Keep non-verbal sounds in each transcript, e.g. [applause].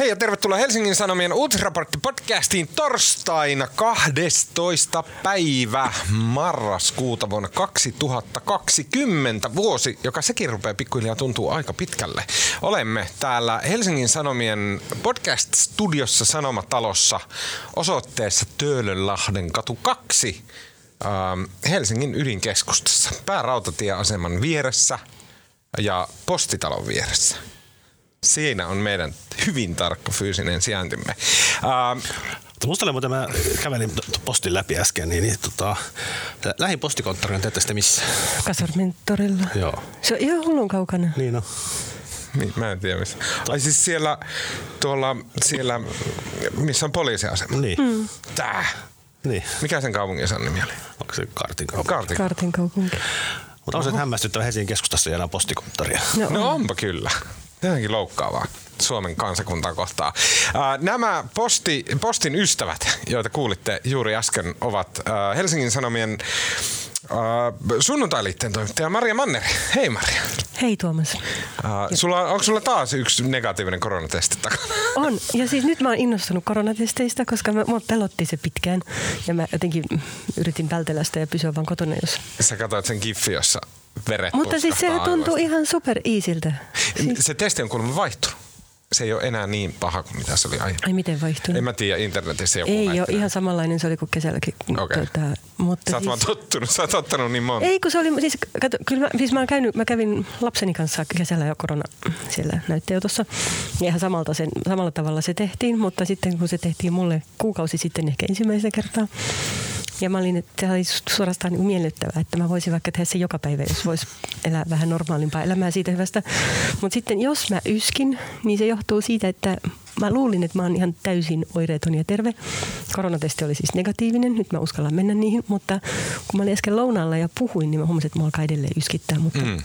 Hei ja tervetuloa Helsingin Sanomien uutisraportti-podcastiin torstaina 12. päivä marraskuuta vuonna 2020 vuosi, joka sekin rupeaa pikkuhiljaa tuntuu aika pitkälle. Olemme täällä Helsingin Sanomien podcast-studiossa Sanomatalossa osoitteessa Töölönlahden katu 2 ähm, Helsingin ydinkeskustassa, päärautatieaseman vieressä ja postitalon vieressä. Siinä on meidän hyvin tarkka fyysinen sijaintimme. Uh, Musta oli muuten, mä kävelin postin läpi äsken, niin, niin tota, lähin postikonttori on teette missä? Kasarmentorilla. Joo. Se on ihan hullun kaukana. Niin no. Niin, mä en tiedä missä. Ai siis siellä, tuolla, siellä, missä on poliisiasema. Niin. Mm. Tää. Niin. Mikä sen kaupungin on nimi oli? Onko se Kartin kaupunki? Kartin. Kartin kaupunki. Mutta on se hämmästyttävä Helsingin keskustassa ei enää postikonttoria. No, No onpa kyllä. Jotenkin loukkaavaa Suomen kansakuntaa kohtaan. Nämä posti, postin ystävät, joita kuulitte juuri äsken, ovat Helsingin Sanomien sunnuntailiitteen toimittaja Maria Manneri. Hei Maria. Hei Tuomas. Sulla, onko sulla taas yksi negatiivinen koronatesti takana? On. Ja siis nyt mä oon innostunut koronatesteistä, koska mä, mua pelotti se pitkään. Ja mä jotenkin yritin vältellä sitä ja pysyä vaan kotona, jos... Sä katsoit sen giffi, jossa veret Mutta siis se tuntuu aivoista. ihan super easiltä. Siis, Se testi on kuulemma vaihtunut. Se ei ole enää niin paha kuin mitä se oli aiemmin. ai miten vaihtunut? En mä tiedä, internetissä joku Ei ole ihan samanlainen se oli kuin kesälläkin. Okei. Tota, mutta Sä oot siis, vaan tottunut, sä oot ottanut niin monta. Ei, kun se oli, siis, kato, kyllä mä, siis mä, oon käynyt, mä kävin lapseni kanssa kesällä jo korona siellä näytteenotossa. Ihan samalta sen, samalla tavalla se tehtiin, mutta sitten kun se tehtiin mulle kuukausi sitten ehkä ensimmäisen kertaa. Ja mä olin, että se oli suorastaan niin miellyttävää, että mä voisin vaikka tehdä se joka päivä, jos vois elää vähän normaalimpaa elämää siitä hyvästä. Mutta sitten jos mä yskin, niin se johtuu siitä, että mä luulin, että mä oon ihan täysin oireeton ja terve. Koronatesti oli siis negatiivinen, nyt mä uskallan mennä niihin, mutta kun mä olin äsken lounaalla ja puhuin, niin mä huomasin, että mua alkaa edelleen yskittää. Mutta mm.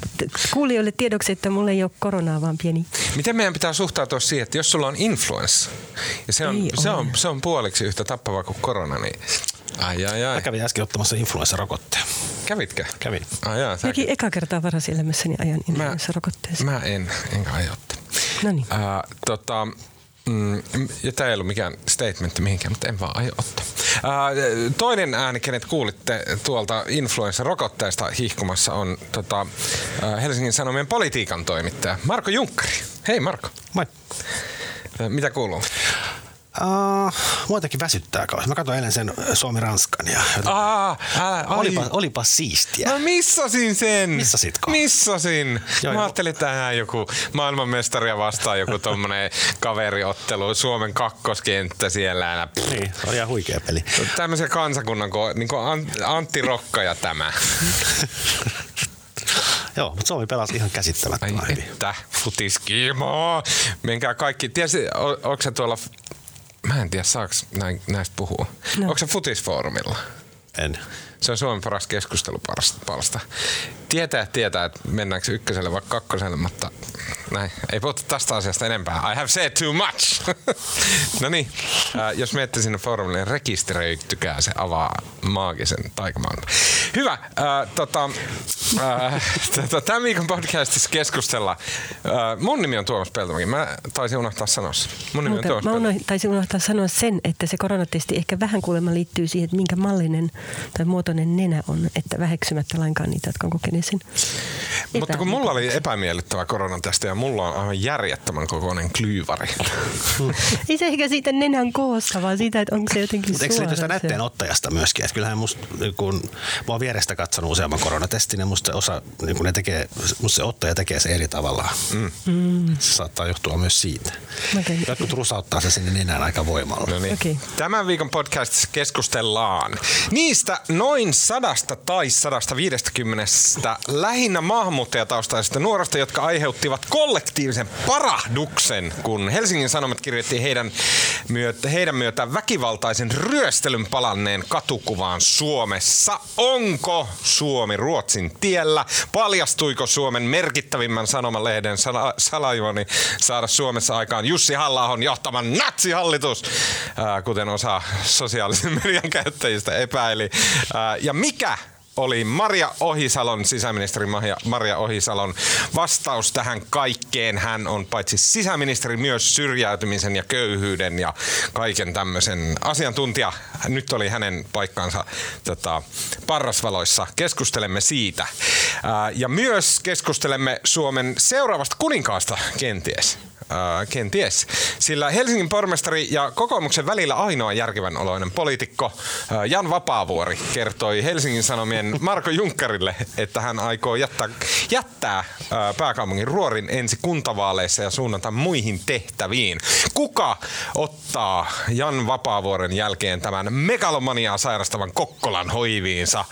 kuulijoille tiedoksi, että mulla ei ole koronaa, vaan pieni Miten meidän pitää suhtautua siihen, että jos sulla on influenssa, ja se on, Ei se on, se on puoliksi yhtä tappavaa kuin korona, niin ai ai ai. Mä kävin äsken ottamassa influenssarokotteen. Kävitkö? Kävin. Ai jaa, Mäkin eka kertaa varasielämässäni ajan mä, influenssa rokotteeseen. mä en, enkä aio ottaa. No niin. Ää, tota, mm, ja tämä ei ollut mikään statementti mihinkään, mutta en vaan aio ottaa. Ää, toinen ääni, kenet kuulitte tuolta influenssa-rokotteesta hihkumassa, on tota, ää, Helsingin Sanomien politiikan toimittaja Marko Junkkari. Hei Marko. Moi. Ää, Mitä kuuluu? Uh, jotenkin väsyttää kauheasti. Mä katsoin eilen sen Suomi-Ranskan ja joten, Aa, älä, olipa, olipa siistiä. Mä missasin sen. Missasitko? Missasin. Joo, Mä ajattelin, että tähän joku maailmanmestaria vastaan joku tommonen kaveriottelu, Suomen kakkoskenttä siellä. Niin, se oli ihan huikea peli. Tämmöisen kansakunnan, ko- niin kuin Antti Rokka ja tämä. [laughs] Joo, mutta Suomi pelasi ihan käsittämättömän hyvin. että, futiskiimo. Menkää kaikki. O- onko se tuolla, mä en tiedä saaks näin, näistä puhua. No. Onko se futisfoorumilla? En. Se on Suomen paras keskustelupalsta. Tietää, tietää, että mennäänkö ykköselle vai kakkoselle, mutta näin. Ei puhuta tästä asiasta enempää. I have said too much. [laughs] no niin, äh, jos menette sinne foorumille, niin rekisteröitykää. Se avaa maagisen taikamaailman. Hyvä. Äh, tota, äh, [laughs] tota, tämän viikon podcastissa keskustella. Äh, mun nimi on Tuomas Peltomäki. Mä taisin unohtaa sanoa sen. Mun nimi on Mutta Tuomas mä Peltomäki. unoh, taisin unohtaa sanoa sen, että se koronatesti ehkä vähän kuulemma liittyy siihen, että minkä mallinen tai muotoinen nenä on, että väheksymättä lainkaan niitä, jotka on kokeneet sen. Mutta kun mulla oli epämiellyttävä koronatesti ja mulla on aivan järjettömän kokoinen klyyvari. [laughs] Ei se ehkä siitä nenän koosta, vaan siitä, että onko se jotenkin Mutta eikö se suora. liity näytteen ottajasta myöskin? Että kyllähän musta, niin kun, mä oon vierestä katsonut useamman koronatestin ja musta se, osa, niin kun ne tekee, musta se ottaja tekee se eri tavalla. Mm. Se saattaa johtua myös siitä. Okei. Jotkut rusauttaa se sinne nenään aika voimalla. No niin. Okei. Tämän viikon podcastissa keskustellaan niistä noin sadasta tai sadasta viidestäkymmenestä lähinnä maahanmuuttajataustaisista nuorista, jotka aiheuttivat kollektiivisen parahduksen, kun Helsingin Sanomat kirjoitti heidän, myötä, heidän myötä väkivaltaisen ryöstelyn palanneen katukuvaan Suomessa. Onko Suomi Ruotsin tiellä? Paljastuiko Suomen merkittävimmän sanomalehden sala- salajuoni saada Suomessa aikaan Jussi halla johtaman natsihallitus, ää, kuten osa sosiaalisen median käyttäjistä epäili. Ää, ja mikä oli Maria Ohisalon, sisäministeri Maria Ohisalon vastaus tähän kaikkeen. Hän on paitsi sisäministeri myös syrjäytymisen ja köyhyyden ja kaiken tämmöisen asiantuntija. Nyt oli hänen paikkaansa tota, parrasvaloissa. Keskustelemme siitä. Ja myös keskustelemme Suomen seuraavasta kuninkaasta kenties. Äh, kenties. Sillä Helsingin pormestari ja kokoomuksen välillä ainoa järkevän oloinen poliitikko Jan Vapaavuori kertoi Helsingin Sanomien Marko Junkkarille, että hän aikoo jättää, jättää pääkaupungin ruorin ensi kuntavaaleissa ja suunnata muihin tehtäviin. Kuka ottaa Jan Vapaavuoren jälkeen tämän megalomaniaa sairastavan Kokkolan hoiviinsa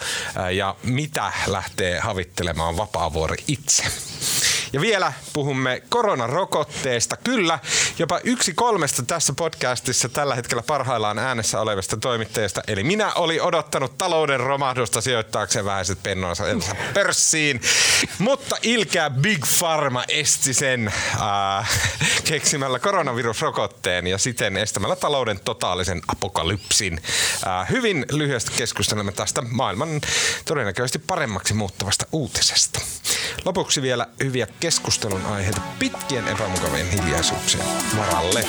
ja mitä lähtee havittelemaan Vapaavuori itse? Ja vielä puhumme koronarokotteesta. Kyllä, jopa yksi kolmesta tässä podcastissa tällä hetkellä parhaillaan äänessä olevasta toimittajasta. Eli minä oli odottanut talouden romahdusta sijoittaakseen vähäiset pennonsa pörssiin. Mutta ilkeä Big Pharma esti sen äh, keksimällä koronavirusrokotteen ja siten estämällä talouden totaalisen apokalypsin. Äh, hyvin lyhyesti keskustelemme tästä maailman todennäköisesti paremmaksi muuttavasta uutisesta. Lopuksi vielä hyviä keskustelun aiheita pitkien epämukavien hiljaisuuksien varalle.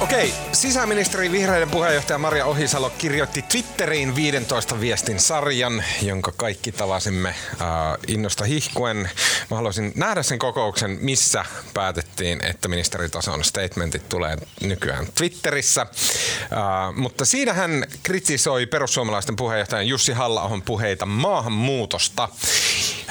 Okei, sisäministeri vihreiden puheenjohtaja Maria Ohisalo kirjoitti Twitteriin 15 viestin sarjan, jonka kaikki tavasimme äh, innosta hihkuen. Mä haluaisin nähdä sen kokouksen, missä päätettiin, että ministeritason statementit tulee nykyään Twitterissä. Äh, mutta siinä hän kritisoi perussuomalaisten puheenjohtajan Jussi halla puheita maahanmuutosta.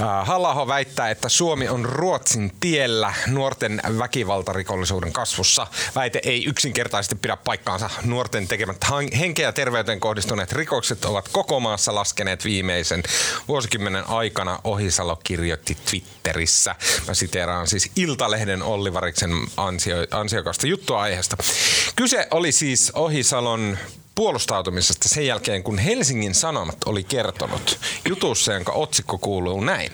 Äh, halla väittää, että Suomi on Ruotsin tiellä nuorten väkivaltarikollisuuden kasvussa. Väite ei yksinkertaisesti pidä paikkaansa. Nuorten tekemät henkeä ja terveyteen kohdistuneet rikokset ovat koko maassa laskeneet viimeisen vuosikymmenen aikana, Ohisalo kirjoitti Twitterissä. Mä siteeraan siis Iltalehden Olli Variksen ansio, ansiokasta juttua aiheesta. Kyse oli siis Ohisalon puolustautumisesta sen jälkeen, kun Helsingin Sanomat oli kertonut jutussa, jonka otsikko kuuluu näin.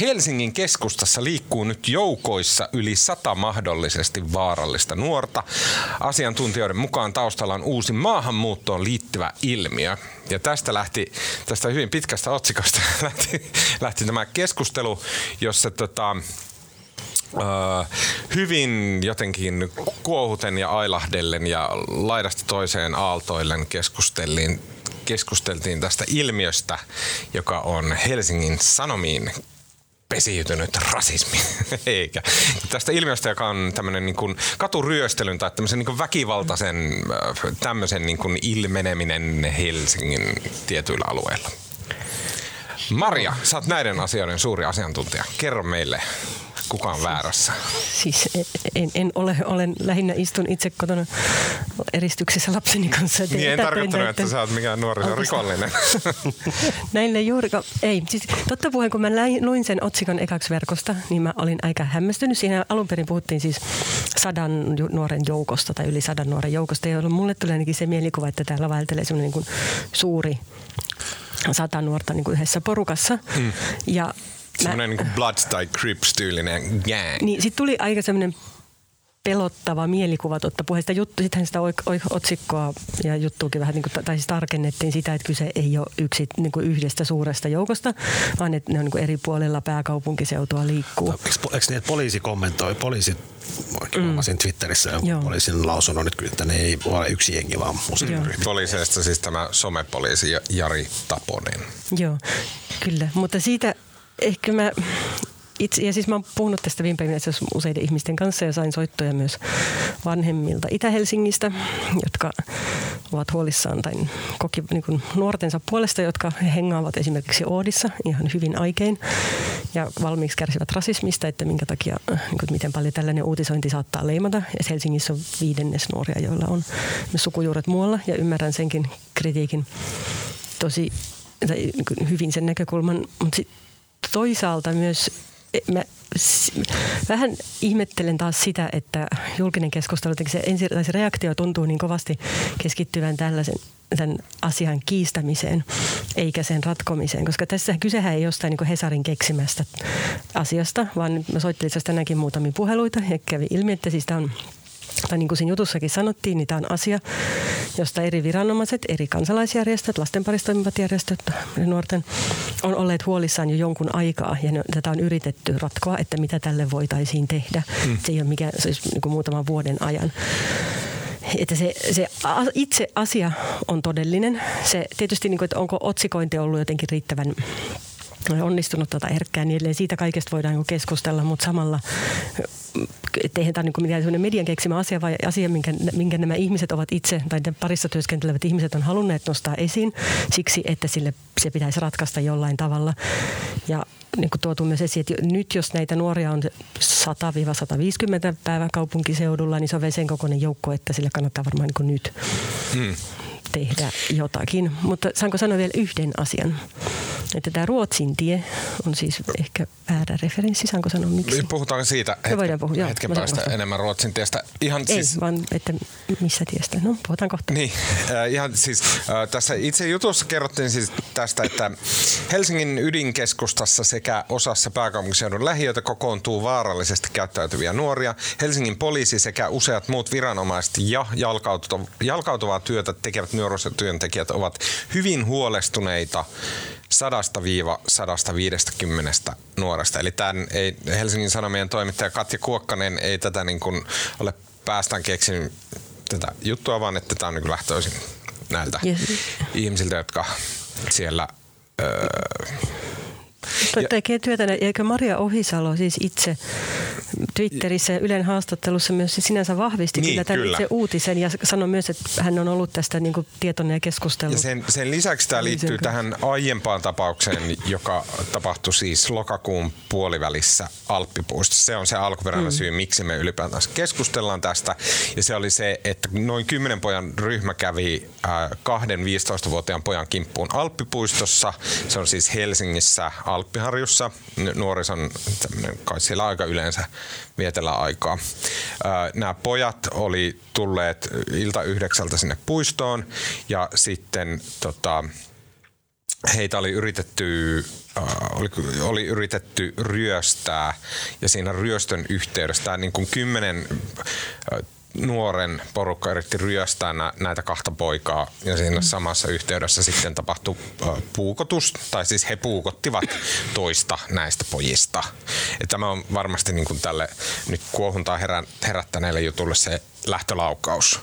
Helsingin keskustassa liikkuu nyt joukoissa yli sata mahdollisesti vaarallista nuorta. Asiantuntijoiden mukaan taustalla on uusi maahanmuuttoon liittyvä ilmiö. Ja tästä lähti, tästä hyvin pitkästä otsikosta [laughs] lähti, lähti tämä keskustelu, jossa tota, Uh, hyvin jotenkin kuohuten ja ailahdellen ja laidasta toiseen aaltoillen keskusteltiin, keskusteltiin tästä ilmiöstä, joka on Helsingin Sanomiin pesiytynyt rasismi, [laughs] eikä. Tästä ilmiöstä, joka on tämmöinen niin katuryöstelyn tai tämmöisen niin kuin väkivaltaisen tämmöisen niin kuin ilmeneminen Helsingin tietyillä alueilla. Maria, sä oot näiden asioiden suuri asiantuntija. Kerro meille, kuka on väärässä? Siis en, en ole, olen lähinnä istun itse kotona eristyksessä lapseni kanssa. Niin en tarkoittanut, että sä oot mikään nuori rikollinen. [laughs] Näille juurikaan. Ei, siis totta puheen, kun mä luin sen otsikon ekaksi verkosta, niin mä olin aika hämmästynyt. Siinä alun perin puhuttiin siis sadan nuoren joukosta tai yli sadan nuoren joukosta, Ja mulle tuli ainakin se mielikuva, että täällä vaeltelee semmoinen niin suuri sata nuorta niin kuin yhdessä porukassa. Mm. Ja Semmoinen niin Bloods tai Crips-tyylinen gang. Niin, sitten tuli aika semmoinen pelottava mielikuva totta puheesta juttu. Sittenhän sitä oik, oik, otsikkoa ja juttuukin vähän, niin kuin, tai siis tarkennettiin sitä, että kyse ei ole yksi, niin kuin yhdestä suuresta joukosta, vaan että ne on niin kuin eri puolilla pääkaupunkiseutua liikkuu. Eikö, eikö niin, että poliisi kommentoi, poliisi mm. Twitterissä jonkun poliisin lausunnon, että, että ne ei ole yksi jengi, vaan muslimiryhmä. Poliiseista siis tämä somepoliisi Jari Taponen. Joo, kyllä. Mutta siitä ehkä mä itse, ja siis mä oon puhunut tästä viime päivinä useiden ihmisten kanssa ja sain soittoja myös vanhemmilta Itä-Helsingistä, jotka ovat huolissaan tai koki niin kuin nuortensa puolesta, jotka hengaavat esimerkiksi Oodissa ihan hyvin aikein ja valmiiksi kärsivät rasismista, että minkä takia, niin kuin, miten paljon tällainen uutisointi saattaa leimata. Ja Helsingissä on viidennes nuoria, joilla on sukujuuret muualla ja ymmärrän senkin kritiikin tosi tai, niin hyvin sen näkökulman, mutta sit toisaalta myös mä vähän ihmettelen taas sitä, että julkinen keskustelu, se, ensi, se reaktio tuntuu niin kovasti keskittyvän tällaisen tämän asian kiistämiseen eikä sen ratkomiseen, koska tässä kysehän ei jostain niin Hesarin keksimästä asiasta, vaan mä soittelin tänäänkin muutamia puheluita ja kävi ilmi, että siis tämä on tai niin kuin siinä jutussakin sanottiin, niin tämä on asia, josta eri viranomaiset, eri kansalaisjärjestöt, lasten parissa toimivat järjestöt nuorten on olleet huolissaan jo jonkun aikaa ja tätä on yritetty ratkoa, että mitä tälle voitaisiin tehdä. Mm. Se ei ole mikään, olisi niin kuin muutaman vuoden ajan että se, se itse asia on todellinen. Se tietysti, niin kuin, että onko otsikointi ollut jotenkin riittävän onnistunut tuota herkkää, niin edelleen siitä kaikesta voidaan keskustella, mutta samalla eihän tämä ole niin median keksimä asia, vai asia, minkä, minkä nämä ihmiset ovat itse, tai parissa työskentelevät ihmiset on halunneet nostaa esiin siksi, että sille se pitäisi ratkaista jollain tavalla. Ja niin kuin tuotu myös esiin, että nyt jos näitä nuoria on 100-150 päivän kaupunkiseudulla, niin se on sen kokoinen joukko, että sille kannattaa varmaan niin nyt hmm. tehdä jotakin. Mutta saanko sanoa vielä yhden asian? Että tämä Ruotsin tie on siis ehkä väärä referenssi, saanko sanoa miksi? Puhutaan siitä hetken, voidaan puhua. Joo, hetken päästä puhua. enemmän Ruotsin tiestä. Ihan Ei, siis... vaan että missä tiestä. No, puhutaan kohta. Niin, [laughs] äh, ihan siis äh, tässä itse jutussa kerrottiin siis tästä, että Helsingin ydinkeskustassa sekä osassa pääkaupunkiseudun lähiöitä kokoontuu vaarallisesti käyttäytyviä nuoria. Helsingin poliisi sekä useat muut viranomaiset ja jalkautuvaa työtä tekevät nuorisotyöntekijät ovat hyvin huolestuneita 100-150 nuoresta. Eli tämän ei, Helsingin Sanomien toimittaja Katja Kuokkanen ei tätä niin kuin ole päästään keksinyt tätä juttua, vaan että tämä on niin lähtöisin näiltä yes. ihmisiltä, jotka siellä öö, ja, tekee työtä. Eikö Maria Ohisalo siis itse Twitterissä ja Ylen haastattelussa myös sinänsä vahvisti niin, kyllä tämän kyllä. itse uutisen ja sanoi myös, että hän on ollut tästä niin kuin tietoinen ja keskustellut. Ja sen, sen lisäksi tämä liittyy tähän aiempaan tapaukseen, joka tapahtui siis lokakuun puolivälissä Alppipuistossa. Se on se alkuperäinen mm. syy, miksi me ylipäätään keskustellaan tästä. Ja se oli se, että noin kymmenen pojan ryhmä kävi äh, kahden 15-vuotiaan pojan kimppuun Alppipuistossa. Se on siis Helsingissä Alppiharjussa. Nuorison, kai siellä aika yleensä vietellä aikaa. Nämä pojat oli tulleet ilta yhdeksältä sinne puistoon ja sitten tota, heitä oli yritetty, oli, oli yritetty ryöstää ja siinä ryöstön yhteydessä niin kuin kymmenen nuoren porukka yritti ryöstää nä- näitä kahta poikaa ja siinä samassa yhteydessä sitten tapahtui puukotus, tai siis he puukottivat toista näistä pojista. Ja tämä on varmasti niin kuin tälle nyt kuohuntaa herä- herättäneelle jutulle se lähtölaukaus.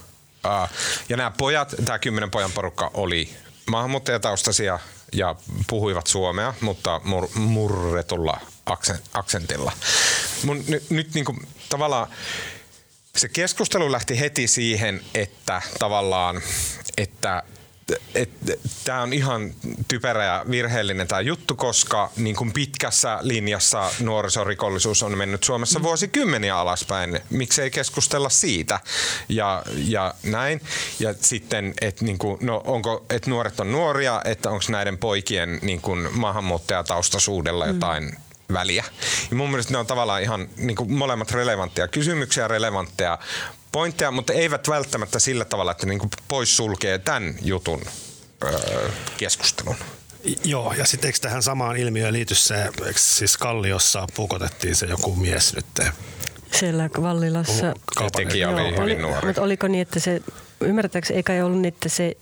Ja nämä pojat, tämä kymmenen pojan porukka oli maahanmuuttajataustaisia ja puhuivat suomea, mutta mur- murretulla aksentilla. Mun, nyt, nyt niin kuin, tavallaan se keskustelu lähti heti siihen, että tavallaan, että tämä on ihan typerä ja virheellinen tämä juttu, koska niin kuin pitkässä linjassa nuorisorikollisuus on mennyt Suomessa mm. vuosikymmeniä alaspäin. Miksei keskustella siitä ja, ja näin. Ja sitten, että niin kuin, no onko, että nuoret on nuoria, että onko näiden poikien niin kuin maahanmuuttajataustaisuudella mm. jotain mm väliä. Ja mun mielestä ne on tavallaan ihan niin kuin molemmat relevantteja kysymyksiä, relevantteja pointteja, mutta eivät välttämättä sillä tavalla, että niin kuin pois sulkee tämän jutun öö, keskustelun. Joo, ja sitten eikö tähän samaan ilmiöön liity se, siis Kalliossa pukotettiin se joku mies nyt? Siellä Vallilassa. Tekijä oli Joo, hyvin nuori. Mutta oliko niin, että se, ymmärtääkseni eikä ollut niin, että se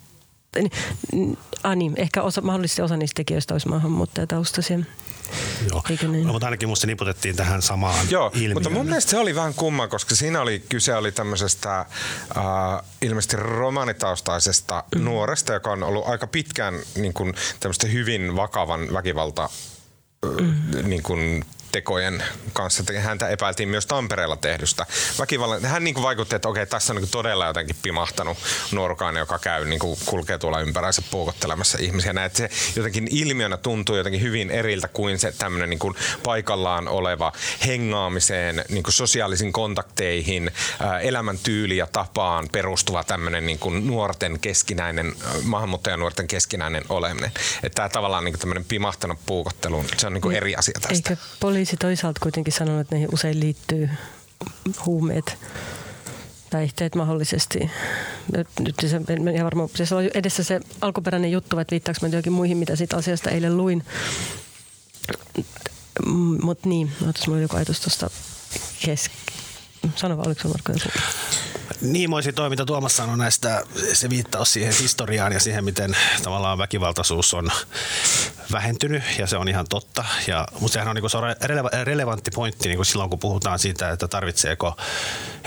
Ani, niin, ehkä osa, mahdollisesti osa niistä tekijöistä olisi maahanmuuttajataustaisia. Joo. Eikö niin? No, mutta ainakin musta niputettiin tähän samaan Joo, ilmiöön. mutta mun mielestä se oli vähän kumma, koska siinä oli kyse oli tämmöisestä äh, ilmeisesti romanitaustaisesta mm. nuoresta, joka on ollut aika pitkään niin kuin, hyvin vakavan väkivalta mm. niin kuin, tekojen kanssa. Häntä epäiltiin myös Tampereella tehdystä väkivallan. Hän niin kuin vaikutti, että okei, tässä on niin todella jotenkin pimahtanut nuorukainen, joka käy, niin kuin kulkee tuolla ympäränsä puukottelemassa ihmisiä. Näin, se jotenkin ilmiönä tuntuu jotenkin hyvin eriltä kuin se tämmöinen niin kuin paikallaan oleva hengaamiseen, niin kuin sosiaalisiin kontakteihin, elämäntyyli ja tapaan perustuva tämmöinen niin kuin nuorten keskinäinen, maahanmuuttajanuorten keskinäinen oleminen. Että tämä tavallaan niin kuin tämmöinen pimahtanut puukottelu, se on niin kuin eri asia tästä. Eikä poli- poliisi toisaalta kuitenkin sanonut, että niihin usein liittyy huumeet päihteet mahdollisesti. Nyt se, ja varmaan, se on edessä se alkuperäinen juttu, että viittaako mä jokin muihin, mitä siitä asiasta eilen luin. Mutta niin, otas mulla joku ajatus tuosta kesk... Sano vaan, oliko Marko joku? Niin, mä olisin toi, mitä Tuomas sanoi näistä, se viittaus siihen historiaan ja siihen, miten tavallaan väkivaltaisuus on vähentynyt ja se on ihan totta. Ja, mutta sehän on, niin kuin, se on releva- relevantti pointti niin kuin silloin, kun puhutaan siitä, että tarvitseeko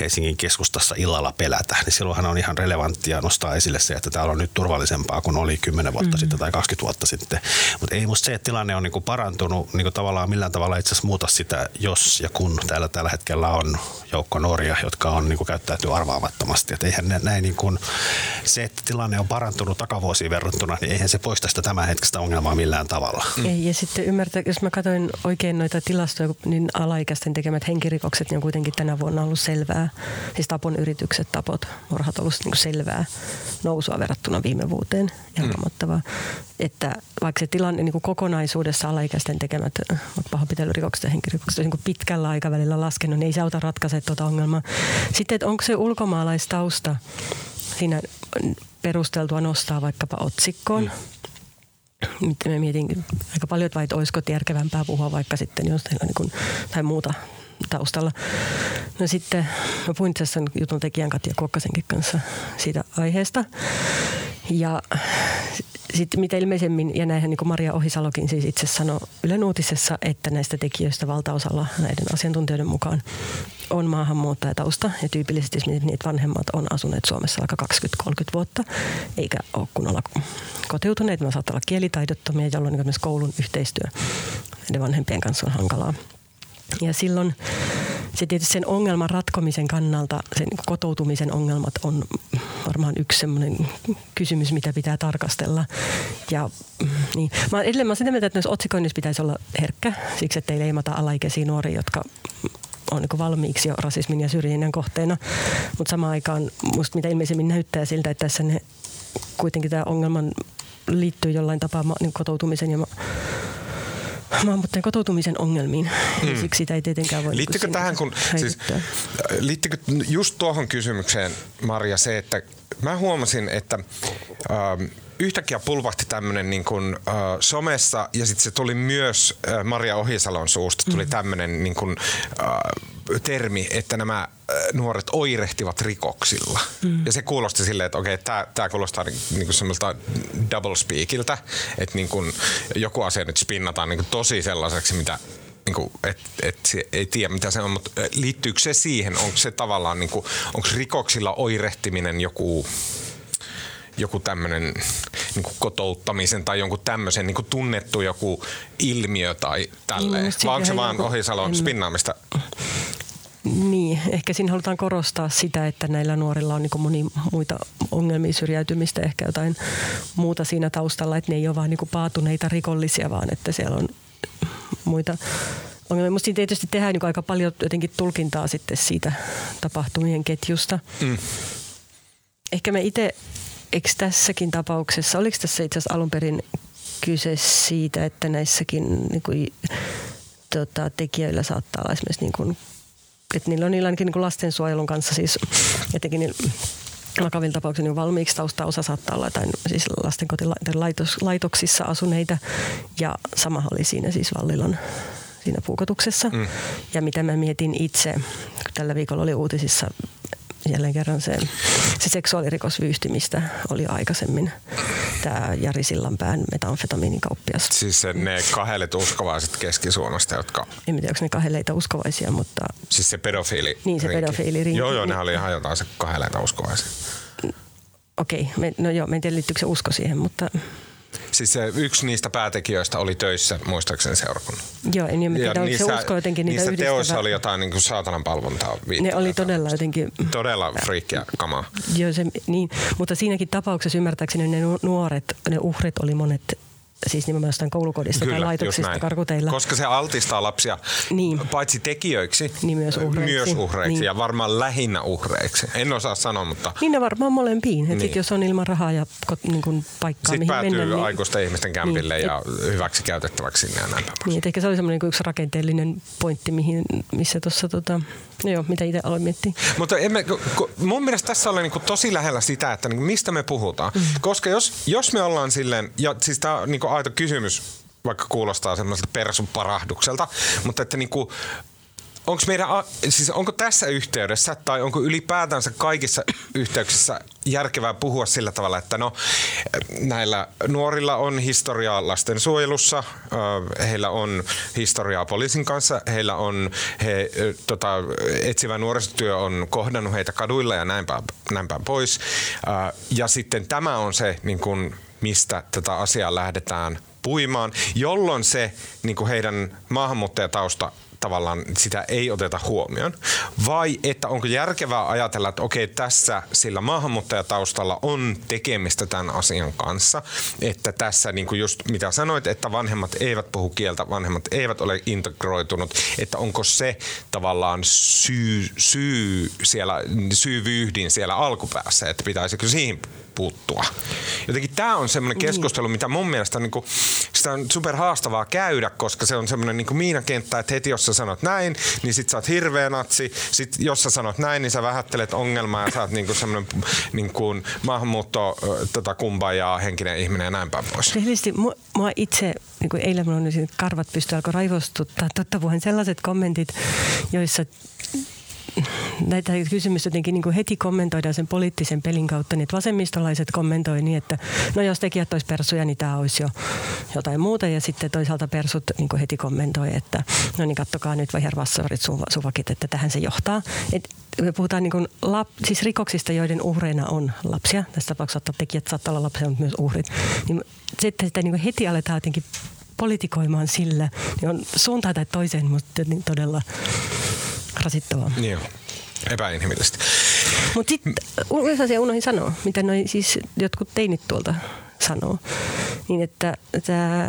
Helsingin keskustassa illalla pelätä, niin silloinhan on ihan relevanttia nostaa esille se, että täällä on nyt turvallisempaa kuin oli 10 vuotta mm-hmm. sitten tai 20 vuotta sitten. Mutta ei musta se, että tilanne on niin kuin parantunut niin kuin tavallaan millään tavalla itse asiassa muuta sitä, jos ja kun täällä tällä hetkellä on joukko nuoria, jotka on niin kuin käyttäytyy arvaamattomasti. Että eihän ne, näin niin kuin, se, että tilanne on parantunut takavuosiin verrattuna, niin eihän se poista sitä tämänhetkistä ongelmaa millään tavalla. Mm. Ei, ja sitten ymmärtää, jos mä katsoin oikein noita tilastoja, niin alaikäisten tekemät henkirikokset niin on kuitenkin tänä vuonna ollut selvää. Siis tapon yritykset, tapot, murhat on ollut niin selvää nousua verrattuna viime vuoteen. Ja mm. Että vaikka se tilanne niin kuin kokonaisuudessa alaikäisten tekemät pahoinpitelyrikokset ja henkirikokset on niin pitkällä aikavälillä laskenut, niin ei se auta ratkaise tuota ongelmaa. Sitten, että onko se ulkomaalaistausta siinä perusteltua nostaa vaikkapa otsikkoon. Mm nyt mä mietin aika paljon, että vai, että olisiko järkevämpää puhua vaikka sitten jostain niin kuin, tai muuta taustalla. No sitten mä puhuin tässä jutun tekijän Katja Kuokkasenkin kanssa siitä aiheesta. Ja sitten mitä ilmeisemmin, ja näinhän niin kuin Maria Ohisalokin siis itse sanoi Ylen uutisessa, että näistä tekijöistä valtaosalla näiden asiantuntijoiden mukaan on maahanmuuttajatausta ja tyypillisesti niitä vanhemmat on asuneet Suomessa aika 20-30 vuotta eikä ole kunnolla kotiutuneet. Ne saattaa olla kielitaidottomia, jolloin niin koulun yhteistyö näiden vanhempien kanssa on hankalaa. Ja silloin se tietysti sen ongelman ratkomisen kannalta, sen kotoutumisen ongelmat on varmaan yksi semmoinen kysymys, mitä pitää tarkastella. Ja, niin. Mä edelleen mä sitä mieltä, että myös otsikoinnissa pitäisi olla herkkä, siksi että ei leimata alaikäisiä nuoria, jotka on niin valmiiksi jo rasismin ja syrjinnän kohteena. Mutta samaan aikaan musta mitä ilmeisemmin näyttää siltä, että tässä ne, kuitenkin tämä ongelman liittyy jollain tapaa niin kotoutumisen ja maahanmuuttajien kotoutumisen ongelmiin. Hmm. Siksi sitä ei tietenkään voi Liittyykö tähän, kun, siis, liittyykö just tuohon kysymykseen, Maria, se, että mä huomasin, että ähm, yhtäkkiä pulvahti tämmöinen niin kuin, äh, somessa ja sitten se tuli myös äh, Maria Ohisalon suusta tuli mm. tämmöinen niin kuin, äh, termi, että nämä äh, nuoret oirehtivat rikoksilla. Mm. Ja se kuulosti silleen, että okei, okay, tämä kuulostaa niin, niin kuin semmoilta double speakiltä, että niin kuin joku asia nyt spinnataan niin kuin tosi sellaiseksi, mitä niin kuin, et, et, ei tiedä mitä se on, mutta äh, liittyykö se siihen, onko se tavallaan, niin kuin, onko rikoksilla oirehtiminen joku joku tämmöinen niin kotouttamisen tai jonkun tämmöisen niin tunnettu joku ilmiö tai tälleen? Niin, Vai onko se vaan Ohisalon en... spinnaamista? Niin, ehkä siinä halutaan korostaa sitä, että näillä nuorilla on niin moni muita ongelmia, syrjäytymistä, ehkä jotain muuta siinä taustalla, että ne ei ole vain niin paatuneita rikollisia, vaan että siellä on muita ongelmia. Musta siinä tietysti tehdään niin aika paljon jotenkin tulkintaa sitten siitä tapahtumien ketjusta. Mm. Ehkä me itse eikö tässäkin tapauksessa, oliko tässä itse asiassa alun perin kyse siitä, että näissäkin niin kuin, tota, tekijöillä saattaa olla esimerkiksi niin kuin, että niillä on niillä ainakin niin lastensuojelun kanssa siis jotenkin niin, vakavilla tapauksilla niin valmiiksi osa saattaa olla jotain siis lastenkotilaitoksissa asuneita ja sama oli siinä siis Vallilan siinä puukotuksessa. Mm. Ja mitä mä mietin itse, kun tällä viikolla oli uutisissa jälleen kerran se, se seksuaalirikosvyyhti, mistä oli aikaisemmin tämä Jari Sillanpään metamfetamiinikauppias. Siis se, ne kahdelet uskovaiset Keski-Suomesta, jotka... En tiedä, onko ne kaheleita uskovaisia, mutta... Siis se pedofiili Niin, se pedofiili Joo, joo, ne oli ihan jotain se kaheleita uskovaisia. Okei, okay, no joo, mä en tiedä liittyykö se usko siihen, mutta Siis se, yksi niistä päätekijöistä oli töissä muistaakseni seurakunnan. Joo, en tiedä, onko niissä, se usko jotenkin niitä Niissä teoissa oli jotain niin kuin saatanan palvontaa. Ne oli todella jotenkin... Todella friikkiä kamaa. Joo, se, niin, mutta siinäkin tapauksessa ymmärtääkseni ne nuoret, ne uhrit oli monet siis nimenomaan jostain koulukodista tai just laitoksista karkuteilla. Koska se altistaa lapsia Niin. paitsi tekijöiksi, Niin myös uhreiksi. myös uhreiksi Niin. ja varmaan lähinnä uhreiksi. En osaa sanoa, mutta Niin ne varmaan molempiin. Niin. Niin. Sit jos on ilman rahaa ja niin kuin paikkaa, sitten mihin päätyy mennä, niin, aikuisten ihmisten kämpille Niin. ja hyväksi käytettäväksi sinne ja näin niin, et ehkä se oli semmoinen yksi rakenteellinen pointti, mihin, missä tuossa, tota, no joo, mitä itse aloin miettiä. Mutta emme, mun mielestä tässä oli niinku tosi lähellä sitä, että niinku mistä me puhutaan. Mm. Koska jos, jos me ollaan silleen, ja siis tämä on niinku aito kysymys, vaikka kuulostaa semmoiselta persuparahdukselta, mutta että niinku, onko meidän, siis onko tässä yhteydessä tai onko ylipäätänsä kaikissa yhteyksissä järkevää puhua sillä tavalla, että no näillä nuorilla on historiaa lastensuojelussa, heillä on historiaa poliisin kanssa, heillä on he, tota, etsivä nuorisotyö on kohdannut heitä kaduilla ja näin päin, näin päin pois. Ja sitten tämä on se, niin kuin, mistä tätä asiaa lähdetään puimaan, jolloin se niin kuin heidän maahanmuuttajatausta tavallaan sitä ei oteta huomioon, vai että onko järkevää ajatella, että okei tässä sillä maahanmuuttajataustalla on tekemistä tämän asian kanssa, että tässä niin kuin just mitä sanoit, että vanhemmat eivät puhu kieltä, vanhemmat eivät ole integroitunut, että onko se tavallaan syy, syy siellä, syyvyyhdin siellä alkupäässä, että pitäisikö siihen puuttua. Jotenkin tämä on semmoinen keskustelu, mitä mun mielestä niin kuin, sitä on super haastavaa käydä, koska se on semmoinen niin miinakenttä, että heti jos sä sanot näin, niin sit sä oot hirveä natsi. Sit jos sä sanot näin, niin sä vähättelet ongelmaa ja sä oot niin kuin semmoinen niin kuin maahanmuutto tota, kumbajaa henkinen ihminen ja näin päin pois. Rehellisesti mua, mua itse, niin kuin eilen mulla on karvat pysty alkoi raivostuttaa, totta puhuen sellaiset kommentit, joissa [laughs] näitä kysymyksiä jotenkin niin kuin heti kommentoidaan sen poliittisen pelin kautta, niin että vasemmistolaiset kommentoi niin, että no jos tekijät olisi persuja, niin tämä olisi jo jotain muuta. Ja sitten toisaalta persut niin kuin heti kommentoi, että no niin kattokaa nyt vihervassarit suvakit, että tähän se johtaa. Et me puhutaan niin kuin lap, siis rikoksista, joiden uhreina on lapsia. Tässä tapauksessa tekijät saattaa olla lapsia, mutta myös uhrit. Niin se, että sitä niin kuin heti aletaan jotenkin politikoimaan sillä, niin on suuntaan tai toiseen, mutta niin todella rasittavaa. Niin on. Epäinhimillisesti. Mutta sitten yksi asia unohdin sanoa, mitä noi siis jotkut teinit tuolta sanoo, niin että tämä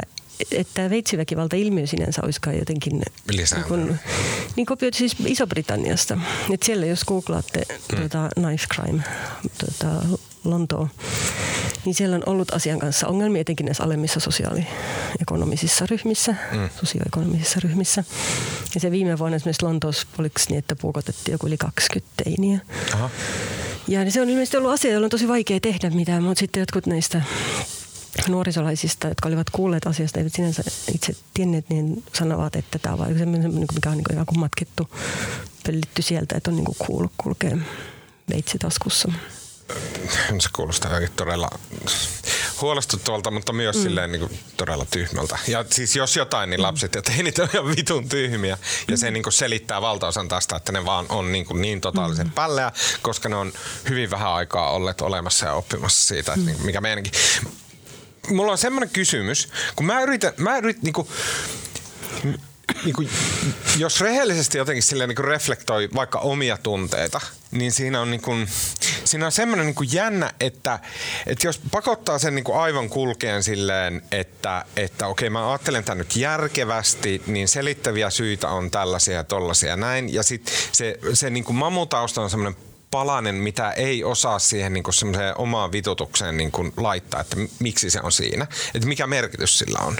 että veitsiväkivalta ilmiö sinänsä olisikaan jotenkin Lisääntynyt. niin, niin kopioitu siis Iso-Britanniasta. Että siellä jos googlaatte mm. tuota, knife crime, tuota, Lontoa, niin siellä on ollut asian kanssa ongelmia etenkin näissä alemmissa sosiaaliekonomisissa ryhmissä, mm. sosioekonomisissa ryhmissä. Ja se viime vuonna esimerkiksi Lontoossa oliko niin, että puukotettiin joku yli 20 teiniä. Aha. Ja se on ilmeisesti ollut asia, jolla on tosi vaikea tehdä mitään, mutta sitten jotkut näistä nuorisolaisista, jotka olivat kuulleet asiasta, eivät sinänsä itse tienneet, niin sanovat, että tämä on vain semmoinen, mikä on niin kuin matkittu, pöllitty sieltä, että on niin kuin kuullut kulkee veitsi taskussa. Se kuulostaa jotenkin todella huolestuttavalta, mutta myös mm. silleen niin kuin todella tyhmältä. Ja siis jos jotain, niin lapset ja teinit on ihan vitun tyhmiä. Ja se niin kuin selittää valtaosan tästä, että ne vaan on niin, kuin niin totaalisen pälleä, koska ne on hyvin vähän aikaa olleet olemassa ja oppimassa siitä, että niin, mikä meidänkin. Mulla on semmoinen kysymys, kun mä yritän, mä yritän niin kuin, niin kuin, jos rehellisesti jotenkin silleen niin kuin reflektoi vaikka omia tunteita, niin siinä on, niin kuin, siinä on semmoinen niin kuin jännä, että, että jos pakottaa sen niin kuin aivan kulkeen silleen, että, että okei mä ajattelen tämän nyt järkevästi, niin selittäviä syitä on tällaisia ja tollaisia ja näin. Ja sitten se, se niin kuin mamutausta on semmoinen palanen, mitä ei osaa siihen niin semmoiseen omaan vitutukseen niin kuin laittaa, että miksi se on siinä, että mikä merkitys sillä on.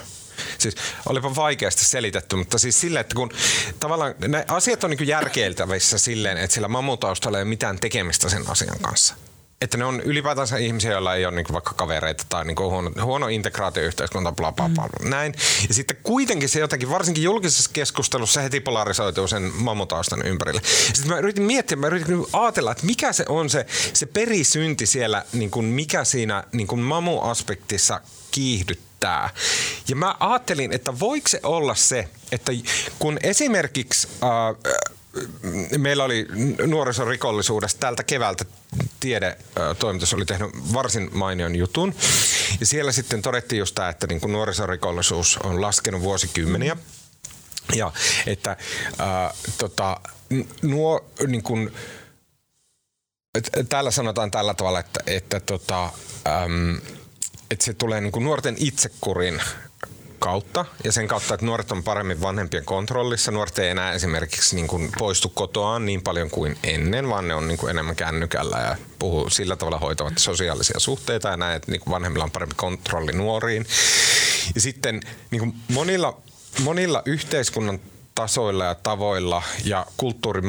Siis olipa vaikeasti selitetty, mutta siis silleen, että kun tavallaan ne asiat on niin järkeiltävissä silleen, että sillä mamutaustalla ei ole mitään tekemistä sen asian kanssa. Että ne on ylipäätänsä ihmisiä, joilla ei ole niin vaikka kavereita tai niin huono, huono integraatioyhteiskunta, bla bla bla, mm. näin. Ja sitten kuitenkin se jotenkin, varsinkin julkisessa keskustelussa heti polarisoituu sen mamutaustan ympärille. Sitten mä yritin miettiä, mä yritin ajatella, että mikä se on se, se perisynti siellä, niin kuin mikä siinä niin kuin mamu-aspektissa kiihdyttää. Ja mä ajattelin, että voiko se olla se, että kun esimerkiksi äh, meillä oli nuorisorikollisuudesta tältä keväältä tiedetoimitus oli tehnyt varsin mainion jutun. Ja siellä sitten todettiin just tämä, että niin kuin nuorisorikollisuus on laskenut vuosikymmeniä. Ja että ää, tota, nuo, niin kuin, täällä sanotaan tällä tavalla, että, että tota, äm, että se tulee niin kuin nuorten itsekurin kautta ja sen kautta, että nuoret on paremmin vanhempien kontrollissa. Nuoret ei enää esimerkiksi niin kuin poistu kotoaan niin paljon kuin ennen, vaan ne on niin kuin enemmän kännykällä ja puhuu sillä tavalla hoitavat sosiaalisia suhteita ja näin, että niin kuin vanhemmilla on parempi kontrolli nuoriin. Ja sitten niin kuin monilla, monilla yhteiskunnan tasoilla ja tavoilla ja kulttuurin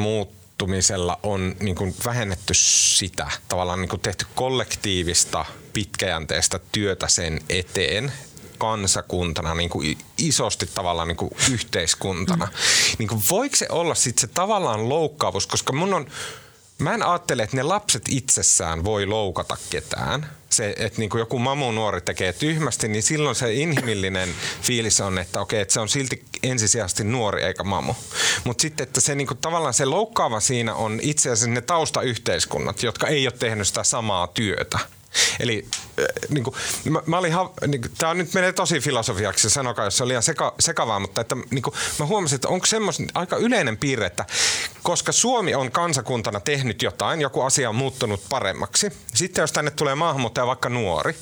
muuttumisella on niin kuin vähennetty sitä, tavallaan niin kuin tehty kollektiivista pitkäjänteistä työtä sen eteen, kansakuntana, niin kuin isosti tavallaan niin kuin yhteiskuntana. Mm. Niin kuin voiko se olla sitten se tavallaan loukkaavuus, koska mun on, mä en ajattele, että ne lapset itsessään voi loukata ketään. Se, että niin joku mamu nuori tekee tyhmästi, niin silloin se inhimillinen fiilis on, että okei, että se on silti ensisijaisesti nuori eikä mamu. Mutta sitten, että se niin kuin, tavallaan se loukkaava siinä on itse asiassa ne taustayhteiskunnat, jotka ei ole tehnyt sitä samaa työtä. Eli äh, niin kuin, mä, mä olin, niin, tämä nyt menee tosi filosofiaksi, sanokaa jos se oli liian seka, sekavaa, mutta että, niin kuin, mä huomasin, että onko semmoinen aika yleinen piirre, että koska Suomi on kansakuntana tehnyt jotain, joku asia on muuttunut paremmaksi, sitten jos tänne tulee maahanmuuttaja vaikka nuori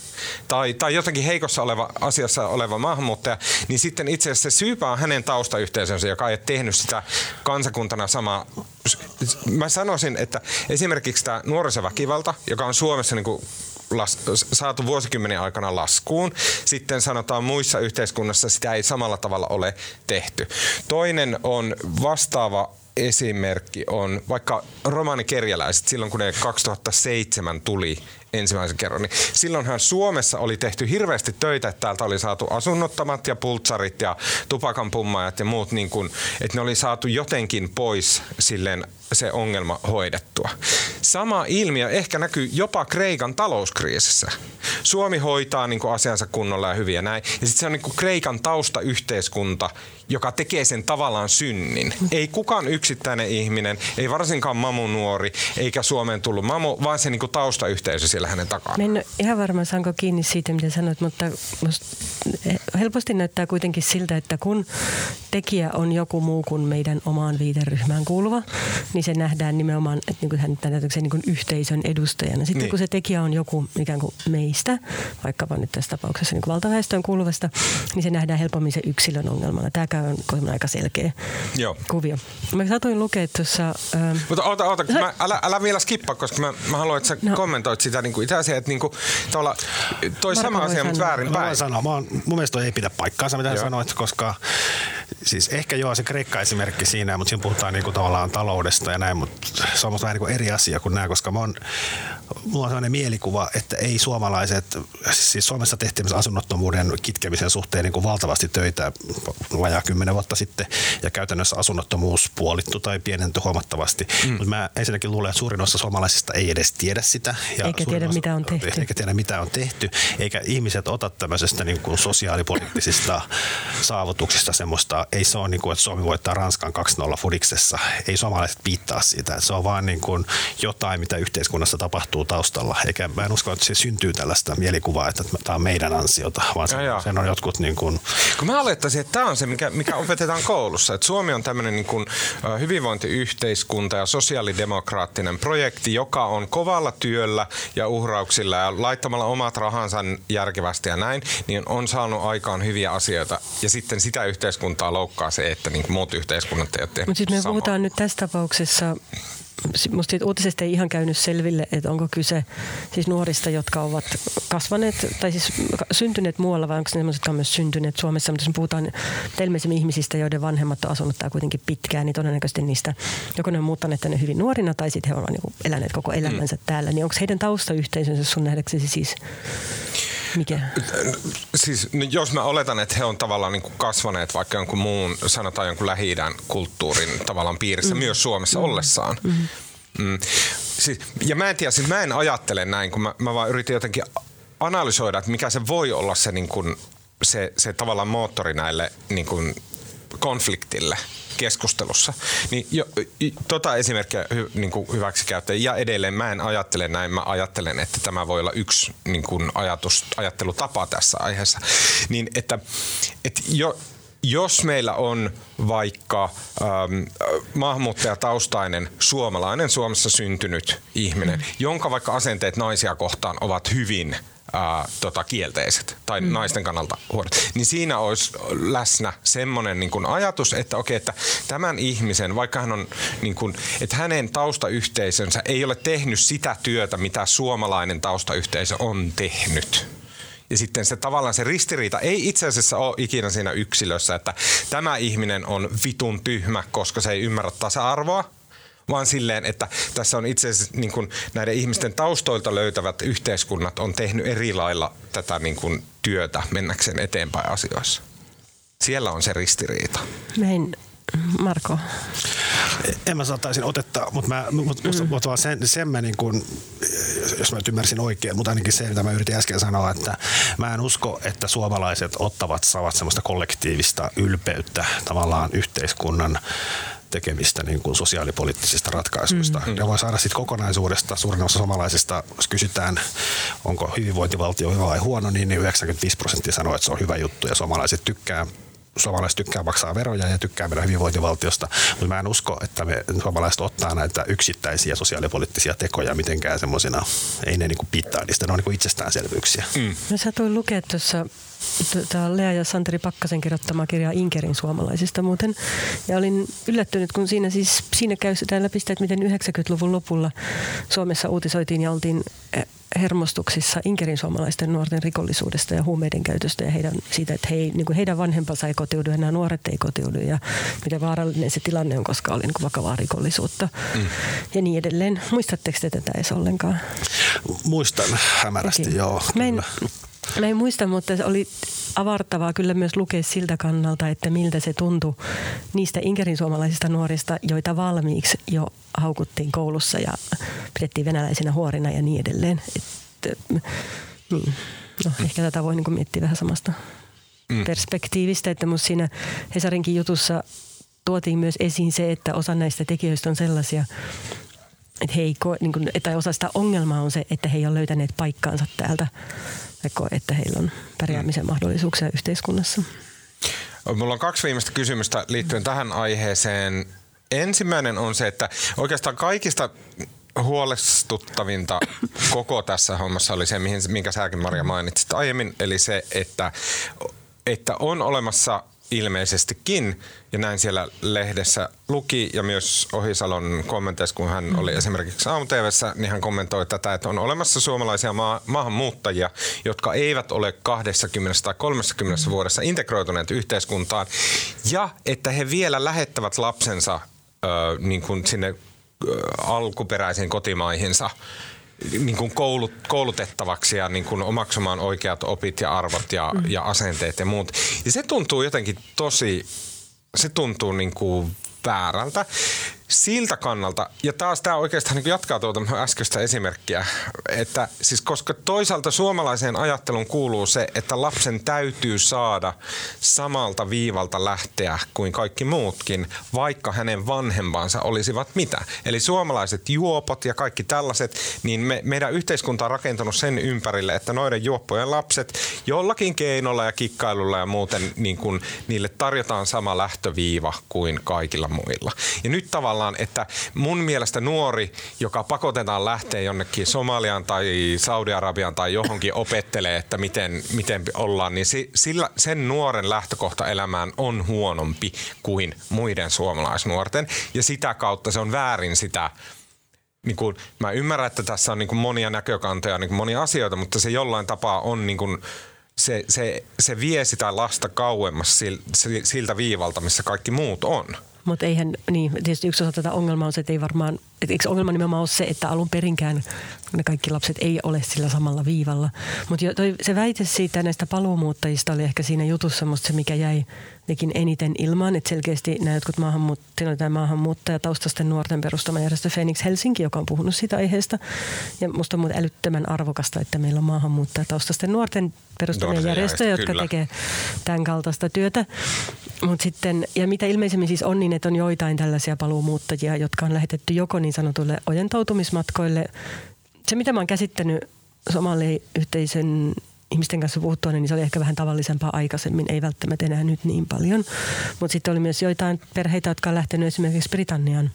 tai, tai jotenkin heikossa oleva asiassa oleva maahanmuuttaja, niin sitten itse asiassa se syypää hänen taustayhteisönsä, joka ei tehnyt sitä kansakuntana samaa. Mä sanoisin, että esimerkiksi tämä nuorisoväkivalta, joka on Suomessa niin kuin las, saatu vuosikymmenen aikana laskuun. Sitten sanotaan muissa yhteiskunnassa sitä ei samalla tavalla ole tehty. Toinen on vastaava esimerkki on vaikka romaanikerjäläiset silloin, kun ne 2007 tuli ensimmäisen kerran, niin silloinhan Suomessa oli tehty hirveästi töitä, että täältä oli saatu asunnottomat ja pultsarit ja tupakanpummajat ja muut, niin kuin, että ne oli saatu jotenkin pois silleen se ongelma hoidettua. Sama ilmiö ehkä näkyy jopa Kreikan talouskriisissä. Suomi hoitaa niin kuin asiansa kunnolla ja hyviä näin. Ja sitten se on niin kuin Kreikan taustayhteiskunta, joka tekee sen tavallaan synnin. Ei kukaan yksittäinen ihminen, ei varsinkaan mamu nuori, eikä Suomeen tullut mamu, vaan se niin kuin taustayhteisö siellä hänen takana. Mä en ihan varma saanko kiinni siitä, mitä sanoit, mutta helposti näyttää kuitenkin siltä, että kun tekijä on joku muu kuin meidän omaan viiteryhmään kuuluva, niin se nähdään nimenomaan että niin kuin hän niin kuin yhteisön edustajana. Sitten niin. kun se tekijä on joku ikään kuin meistä, vaikkapa nyt tässä tapauksessa niin kuin valtaväestöön kuuluvasta, niin se nähdään helpommin se yksilön ongelmana. Tämä on aika selkeä Joo. kuvio. Mä satuin lukea tuossa... Ähm... Mutta oota, oota, mä, älä, älä vielä skippaa, koska mä, mä haluan, että sä no. kommentoit sitä niin kuin itse asiassa, että niin kuin, toi Marko sama asia, mutta väärin päin. Sanoa. Mä oon, mun mielestä toi ei pidä paikkaansa, mitä sanoit, koska siis ehkä joo se Kreikka-esimerkki siinä, mutta siinä puhutaan niin kuin tavallaan taloudesta ja näin, mutta se on vähän niin kuin eri asia kuin nämä, koska mä oon, mulla on sellainen mielikuva, että ei suomalaiset, siis Suomessa tehtiin asunnottomuuden kitkemisen suhteen niin kuin valtavasti töitä vajaa kymmenen vuotta sitten ja käytännössä asunnottomuus puolittu tai pienenty huomattavasti. Mm. Mutta mä ensinnäkin luulen, että suurin osa suomalaisista ei edes tiedä sitä. Ja eikä tiedä, osa, mitä on tehty. Eikä tiedä, mitä on tehty. Eikä ihmiset ota tämmöisestä niin kuin sosiaalipoliittisista [laughs] saavutuksista semmoista, ei se ole niin kuin, että Suomi voittaa Ranskan 2-0 fudiksessa. Ei suomalaiset piittaa siitä. Se on vaan niin kuin jotain, mitä yhteiskunnassa tapahtuu taustalla. Eikä mä en usko, että se syntyy tällaista mielikuvaa, että tämä on meidän ansiota, vaan se, sen on jotkut niin kuin... Kun mä olettaisin, että tämä on se, mikä, mikä opetetaan koulussa. Että Suomi on tämmöinen niin kuin hyvinvointiyhteiskunta ja sosiaalidemokraattinen projekti, joka on kovalla työllä ja uhrauksilla ja laittamalla omat rahansa järkevästi ja näin, niin on saanut aikaan hyviä asioita. Ja sitten sitä yhteiskuntaa loukkaa se, että niin muut yhteiskunnat ei ole tehnyt Mutta sitten me samaa. puhutaan nyt tässä tapauksessa musta siitä uutisesta ei ihan käynyt selville, että onko kyse siis nuorista, jotka ovat kasvaneet tai siis syntyneet muualla vai onko ne sellaiset, jotka on myös syntyneet Suomessa. Mutta jos puhutaan ilmeisemmin ihmisistä, joiden vanhemmat on asunut täällä kuitenkin pitkään, niin todennäköisesti niistä joko ne on muuttaneet tänne hyvin nuorina tai sitten he ovat niin eläneet koko elämänsä mm. täällä. Niin onko heidän taustayhteisönsä sun nähdäksesi siis mikä? Siis jos mä oletan, että he on tavallaan niin kuin kasvaneet vaikka jonkun muun, sanotaan jonkun lähi kulttuurin tavallaan piirissä mm. myös Suomessa mm. ollessaan. Mm. Mm. Siis, ja mä en tiedä, siis mä en ajattele näin, kun mä, mä vaan yritin jotenkin analysoida, että mikä se voi olla se, niin kuin, se, se tavallaan moottori näille niin kuin konfliktille keskustelussa. Niin jo, tota esimerkkiä hy, niin kuin hyväksi käyttää. Ja edelleen mä en ajattele näin, mä ajattelen, että tämä voi olla yksi niin kuin ajatus, ajattelutapa tässä aiheessa. Niin että, että jo, jos meillä on vaikka ähm, maahanmuuttajataustainen suomalainen Suomessa syntynyt ihminen, jonka vaikka asenteet naisia kohtaan ovat hyvin ää, tota, kielteiset tai mm. naisten kannalta huonot, niin siinä olisi läsnä semmoinen niin kuin ajatus, että okei, että tämän ihmisen, vaikka hän on, niin kuin, että hänen taustayhteisönsä ei ole tehnyt sitä työtä, mitä suomalainen taustayhteisö on tehnyt. Ja sitten se tavallaan se ristiriita ei itse asiassa ole ikinä siinä yksilössä, että tämä ihminen on vitun tyhmä, koska se ei ymmärrä tasa-arvoa, vaan silleen, että tässä on itse asiassa niin kuin näiden ihmisten taustoilta löytävät yhteiskunnat on tehnyt eri lailla tätä niin kuin työtä mennäkseen eteenpäin asioissa. Siellä on se ristiriita. Näin, Marko. En mä saattaisin otetta, mutta mä, mut, mm. mut vaan sen, sen mä niin kun, jos mä nyt ymmärsin oikein, mutta ainakin se, mitä mä yritin äsken sanoa, että mä en usko, että suomalaiset ottavat, saavat semmoista kollektiivista ylpeyttä tavallaan yhteiskunnan tekemistä niin kuin sosiaalipoliittisista ratkaisuista. Mm. Ja voi saada sitten kokonaisuudesta, suurin osa suomalaisista, jos kysytään, onko hyvinvointivaltio hyvä vai huono, niin 95 prosenttia sanoo, että se on hyvä juttu ja suomalaiset tykkää suomalaiset tykkää maksaa veroja ja tykkää meidän hyvinvointivaltiosta, mutta mä en usko, että me suomalaiset ottaa näitä yksittäisiä sosiaalipoliittisia tekoja mitenkään semmoisina, ei ne niinku pitää niistä, ne on niinku itsestäänselvyyksiä. Mm. No, sä tuli lukea tuossa Tämä Lea ja Santeri Pakkasen kirjoittama kirja Inkerin suomalaisista muuten. Ja olin yllättynyt, kun siinä siis siinä käy sitä läpi sitä, että miten 90-luvun lopulla Suomessa uutisoitiin ja oltiin eh, hermostuksissa Inkerin suomalaisten nuorten rikollisuudesta ja huumeiden käytöstä ja heidän, siitä, että he, niin kuin heidän vanhempansa ei kotiudu ja nämä nuoret ei kotiudu ja miten vaarallinen se tilanne on, koska oli niin kuin vakavaa rikollisuutta mm. ja niin edelleen. Muistatteko te tätä edes ollenkaan? Muistan hämärästi, Mäkin. joo. Mä en, Mä en muista, mutta se oli avartavaa kyllä myös lukea siltä kannalta, että miltä se tuntui niistä Inkerin suomalaisista nuorista, joita valmiiksi jo haukuttiin koulussa ja pidettiin venäläisinä huorina ja niin edelleen. Et, niin. No, mm. ehkä tätä voi niin miettiä vähän samasta mm. perspektiivistä, että mun siinä Hesarinkin jutussa tuotiin myös esiin se, että osa näistä tekijöistä on sellaisia, että he ei koe, niin kuin, tai osa sitä ongelmaa on se, että he ei ole löytäneet paikkaansa täältä koe, että heillä on pärjäämisen mahdollisuuksia yhteiskunnassa. Mulla on kaksi viimeistä kysymystä liittyen tähän aiheeseen. Ensimmäinen on se, että oikeastaan kaikista huolestuttavinta [coughs] koko tässä hommassa oli se, minkä säkin Maria mainitsit aiemmin, eli se, että, että on olemassa ilmeisestikin, ja näin siellä lehdessä luki, ja myös Ohisalon kommenteissa, kun hän oli esimerkiksi aamu niin hän kommentoi tätä, että on olemassa suomalaisia maa- maahanmuuttajia, jotka eivät ole 20 tai 30 vuodessa integroituneet yhteiskuntaan, ja että he vielä lähettävät lapsensa ö, niin kuin sinne ö, alkuperäisiin kotimaihinsa niin kuin koulut, koulutettavaksi ja niin kuin omaksumaan oikeat opit ja arvot ja, mm. ja asenteet ja muut. Ja se tuntuu jotenkin tosi, se tuntuu niin kuin väärältä siltä kannalta, ja taas tämä oikeastaan niin jatkaa tuota äskeistä esimerkkiä, että siis koska toisaalta suomalaiseen ajatteluun kuuluu se, että lapsen täytyy saada samalta viivalta lähteä kuin kaikki muutkin, vaikka hänen vanhempansa olisivat mitä. Eli suomalaiset juopot ja kaikki tällaiset, niin me, meidän yhteiskunta on rakentunut sen ympärille, että noiden juoppojen lapset jollakin keinolla ja kikkailulla ja muuten niin kuin, niille tarjotaan sama lähtöviiva kuin kaikilla muilla. Ja nyt tavallaan tavallaan, että mun mielestä nuori, joka pakotetaan lähteä jonnekin Somaliaan tai Saudi-Arabiaan tai johonkin opettelee, että miten, miten ollaan, niin sillä, sen nuoren lähtökohta elämään on huonompi kuin muiden suomalaisnuorten. Ja sitä kautta se on väärin sitä niin kuin, mä ymmärrän, että tässä on niin kuin monia näkökantoja, niin kuin monia asioita, mutta se jollain tapaa on niin kuin, se, se, se vie sitä lasta kauemmas siltä viivalta, missä kaikki muut on. Mutta eihän, niin tietysti yksi osa tätä ongelmaa on se, että ei varmaan, että eikö ongelma nimenomaan ole se, että alun perinkään ne kaikki lapset ei ole sillä samalla viivalla. Mutta se väite siitä näistä paluumuuttajista oli ehkä siinä jutussa musta se, mikä jäi nekin eniten ilmaan, että selkeästi nämä jotkut maahanmuut- maahanmuuttajataustaisten nuorten perustama järjestö Phoenix Helsinki, joka on puhunut siitä aiheesta. Ja musta on muuten älyttömän arvokasta, että meillä on maahanmuuttajataustaisten nuorten perustamia järjestöjä, jotka tekee tämän kaltaista työtä. Mut sitten, ja mitä ilmeisemmin siis on niin, että on joitain tällaisia paluumuuttajia, jotka on lähetetty joko niin sanotulle ojentautumismatkoille. Se, mitä mä oon käsittänyt somaliyhteisön ihmisten kanssa puhuttua, niin se oli ehkä vähän tavallisempaa aikaisemmin, ei välttämättä enää nyt niin paljon. Mutta sitten oli myös joitain perheitä, jotka on lähtenyt esimerkiksi Britanniaan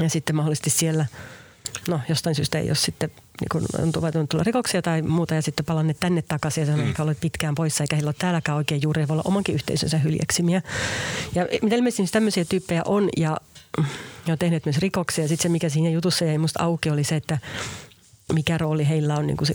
ja sitten mahdollisesti siellä no jostain syystä ei ole sitten niin kun on tullut tulla rikoksia tai muuta ja sitten palanneet tänne takaisin ja se on mm. ollut pitkään poissa eikä heillä ole täälläkään oikein juuri voi olla omankin yhteisönsä hyljeksimiä. Ja mitä ilmeisesti tämmöisiä tyyppejä on ja, ja on tehneet myös rikoksia. Sitten se, mikä siinä jutussa jäi musta auki, oli se, että mikä rooli heillä on niin kuin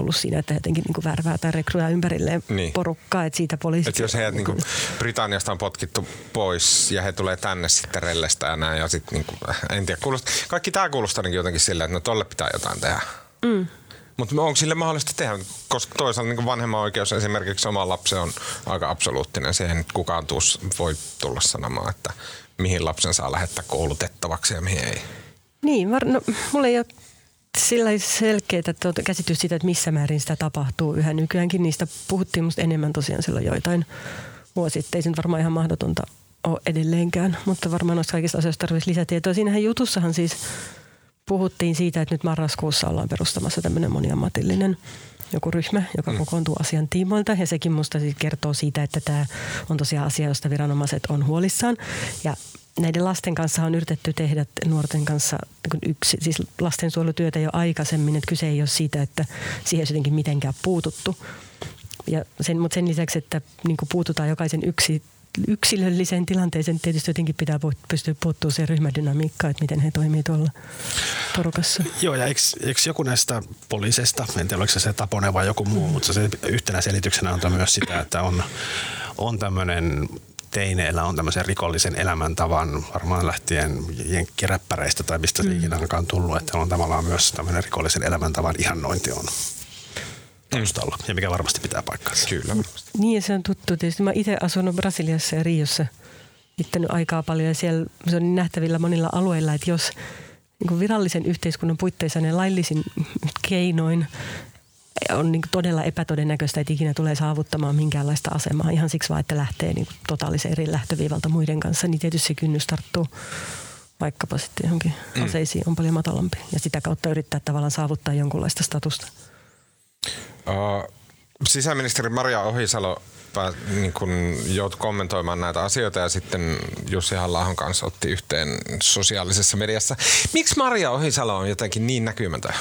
ollut siinä, että he jotenkin niin kuin värvää tai rekryää ympärilleen niin. porukkaa, että siitä poliisit... Että jos heidät niin kuin Britanniasta on potkittu pois ja he tulee tänne sitten rellestä ja näin ja sitten niin kuin, en tiedä, kuulostaa, kaikki tämä kuulostaa niin jotenkin silleen, että no tolle pitää jotain tehdä. Mm. Mutta onko sille mahdollista tehdä? Koska toisaalta niin vanhemman oikeus esimerkiksi oma lapsi on aika absoluuttinen. Siihen nyt kukaan tuus, voi tulla sanomaan, että mihin lapsen saa lähettää koulutettavaksi ja mihin ei. Niin, var, no, mulla ei ole sillä selkeää tuota käsitys siitä, että missä määrin sitä tapahtuu yhä nykyäänkin. Niistä puhuttiin musta enemmän tosiaan silloin joitain vuosi sitten. Ei se nyt varmaan ihan mahdotonta ole edelleenkään, mutta varmaan noista kaikista asioista tarvitsisi lisätietoa. Siinähän jutussahan siis puhuttiin siitä, että nyt marraskuussa ollaan perustamassa tämmöinen moniammatillinen joku ryhmä, joka mm. kokoontuu asian tiimoilta. Ja sekin musta siis kertoo siitä, että tämä on tosiaan asia, josta viranomaiset on huolissaan. Ja näiden lasten kanssa on yritetty tehdä nuorten kanssa niin yksi, siis lastensuojelutyötä jo aikaisemmin, että kyse ei ole siitä, että siihen olisi jotenkin mitenkään puututtu. Ja sen, mutta sen lisäksi, että niin puututaan jokaisen yksi, yksilölliseen tilanteeseen, tietysti jotenkin pitää pystyä puuttua siihen ryhmädynamiikkaan, että miten he toimii tuolla porukassa. Joo, ja eikö, eikö joku näistä poliisista, en tiedä oliko se se vai joku muu, mm. mutta se yhtenä selityksenä on myös sitä, että on, on tämmöinen teineillä on tämmöisen rikollisen elämäntavan, varmaan lähtien jenkkiräppäreistä tai mistä se mm. ikinä onkaan tullut, että on tavallaan myös tämmöinen rikollisen elämäntavan ihannointi on taustalla, ja mikä varmasti pitää paikkaansa. Kyllä. Niin, ja se on tuttu tietysti. Mä itse asunut Brasiliassa ja Riossa viettänyt aikaa paljon, ja siellä se on nähtävillä monilla alueilla, että jos niin virallisen yhteiskunnan puitteissa ne laillisin keinoin on niin todella epätodennäköistä, että ikinä tulee saavuttamaan minkäänlaista asemaa ihan siksi vaan, että lähtee niin totaalisen eri lähtöviivalta muiden kanssa, niin tietysti se kynnys tarttuu vaikkapa sitten johonkin mm. aseisiin on paljon matalampi ja sitä kautta yrittää tavallaan saavuttaa jonkunlaista statusta. Uh, sisäministeri Maria Ohisalo niin kun joutui kommentoimaan näitä asioita ja sitten Jussi halla kanssa otti yhteen sosiaalisessa mediassa. Miksi Maria Ohisalo on jotenkin niin näkymätön?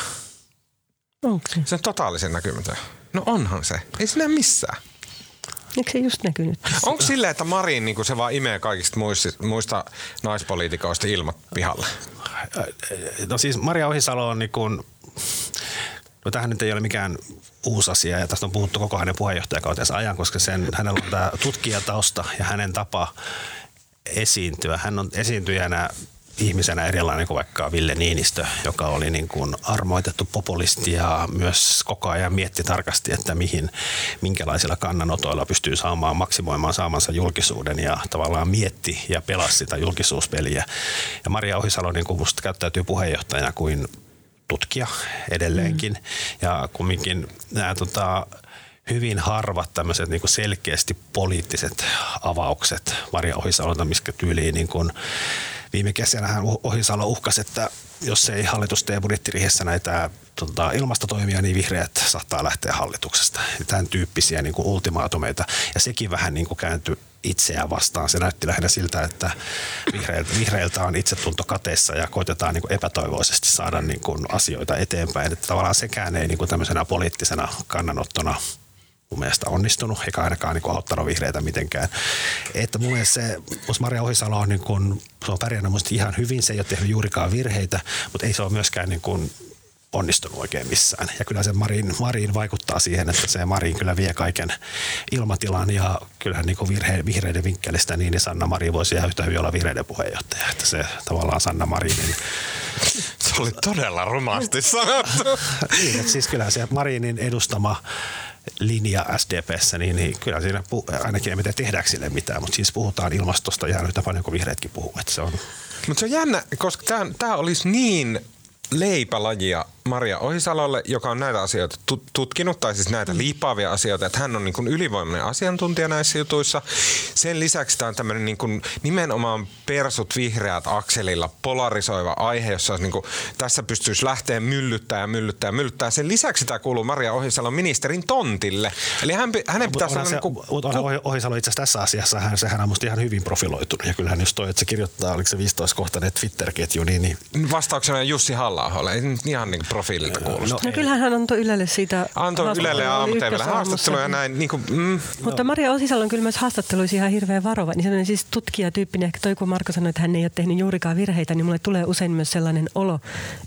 Onko se? Se on totaalisen näkymätön. No onhan se. Ei se näe missään. Eikö se just näkynyt? Onko silleen, että Marin niin se vaan imee kaikista muista, muista naispoliitikoista ilmat pihalle? No siis Maria Ohisalo on niin kuin, no tähän nyt ei ole mikään uusi asia ja tästä on puhuttu koko hänen puheenjohtajakautensa ajan, koska sen, hänellä on tämä tutkijatausta ja hänen tapa esiintyä. Hän on esiintyjänä ihmisenä erilainen kuin vaikka Ville Niinistö, joka oli niin kuin armoitettu populisti ja myös koko ajan mietti tarkasti, että mihin, minkälaisilla kannanotoilla pystyy saamaan maksimoimaan saamansa julkisuuden ja tavallaan mietti ja pelasi sitä julkisuuspeliä. Ja Maria Ohisalo niin kuin musta käyttäytyy puheenjohtajana kuin tutkija edelleenkin mm. ja kumminkin nämä tota, hyvin harvat tämmöiset niin selkeästi poliittiset avaukset Maria Ohisalolta, missä tyyliin niin kuin Viime kesänä Ohisalo uhkasi, että jos ei hallitus tee budjettiriihessä näitä tota, ilmastotoimia, niin vihreät saattaa lähteä hallituksesta. Tämän tyyppisiä niin kuin ultimaatumeita. Ja sekin vähän niin kuin kääntyi itseään vastaan. Se näytti lähinnä siltä, että vihreiltä, vihreiltä on itsetunto kateessa ja koitetaan niin kuin epätoivoisesti saada niin kuin asioita eteenpäin. Että tavallaan sekään ei niin kuin tämmöisenä poliittisena kannanottona mun mielestä onnistunut, eikä ainakaan niin auttanut vihreitä mitenkään. Että mun mielestä se, Maria Ohisalo on, niin kuin, se on pärjännyt ihan hyvin, se ei ole tehnyt juurikaan virheitä, mutta ei se ole myöskään niin kuin, onnistunut oikein missään. Ja kyllä se Marin, Marin vaikuttaa siihen, että se Marin kyllä vie kaiken ilmatilan ja kyllähän niin virhe, vihreiden vinkkelistä niin, niin Sanna Marin voisi ihan yhtä hyvin olla vihreiden puheenjohtaja. Että se tavallaan Sanna Marinin... Se oli todella rumasti sanottu. niin, että siis kyllä se Marinin edustama linja SDPssä, niin, niin kyllä siinä puh- ainakin ei mitään tehdäänkö sille mitään, mutta siis puhutaan ilmastosta ihan yhtä paljon kuin vihreätkin puhuu. Että se on... Mutta se on jännä, koska tämä olisi niin leipälajia Maria Ohisalolle, joka on näitä asioita tutkinut, tai siis näitä liipaavia asioita, että hän on niin kuin ylivoimainen asiantuntija näissä jutuissa. Sen lisäksi tämä on tämmöinen niin kuin nimenomaan persut vihreät akselilla polarisoiva aihe, jossa niin kuin, tässä pystyisi lähteä myllyttää ja myllyttää ja myllyttää. Sen lisäksi tämä kuuluu Maria Ohisalon ministerin tontille. Eli hän, hänen pitäisi olla... Se, niin kuin, Ohisalo itse asiassa tässä asiassa, hän, sehän on musta ihan hyvin profiloitunut. Ja kyllähän jos toi, että se kirjoittaa, oliko se 15-kohtainen Twitter-ketju, niin... niin... Vastauksena Jussi halla ei ihan niin profiililta kuulosta. No, no kyllähän hän antoi Ylelle siitä Antoi Ylelle ja haastatteluja ja näin. Niin kuin, mm, Mutta no. Maria Osisalo on kyllä myös haastatteluissa ihan hirveän varova. Niin sellainen siis tutkijatyyppinen, ehkä toi kun Marko sanoi, että hän ei ole tehnyt juurikaan virheitä, niin mulle tulee usein myös sellainen olo,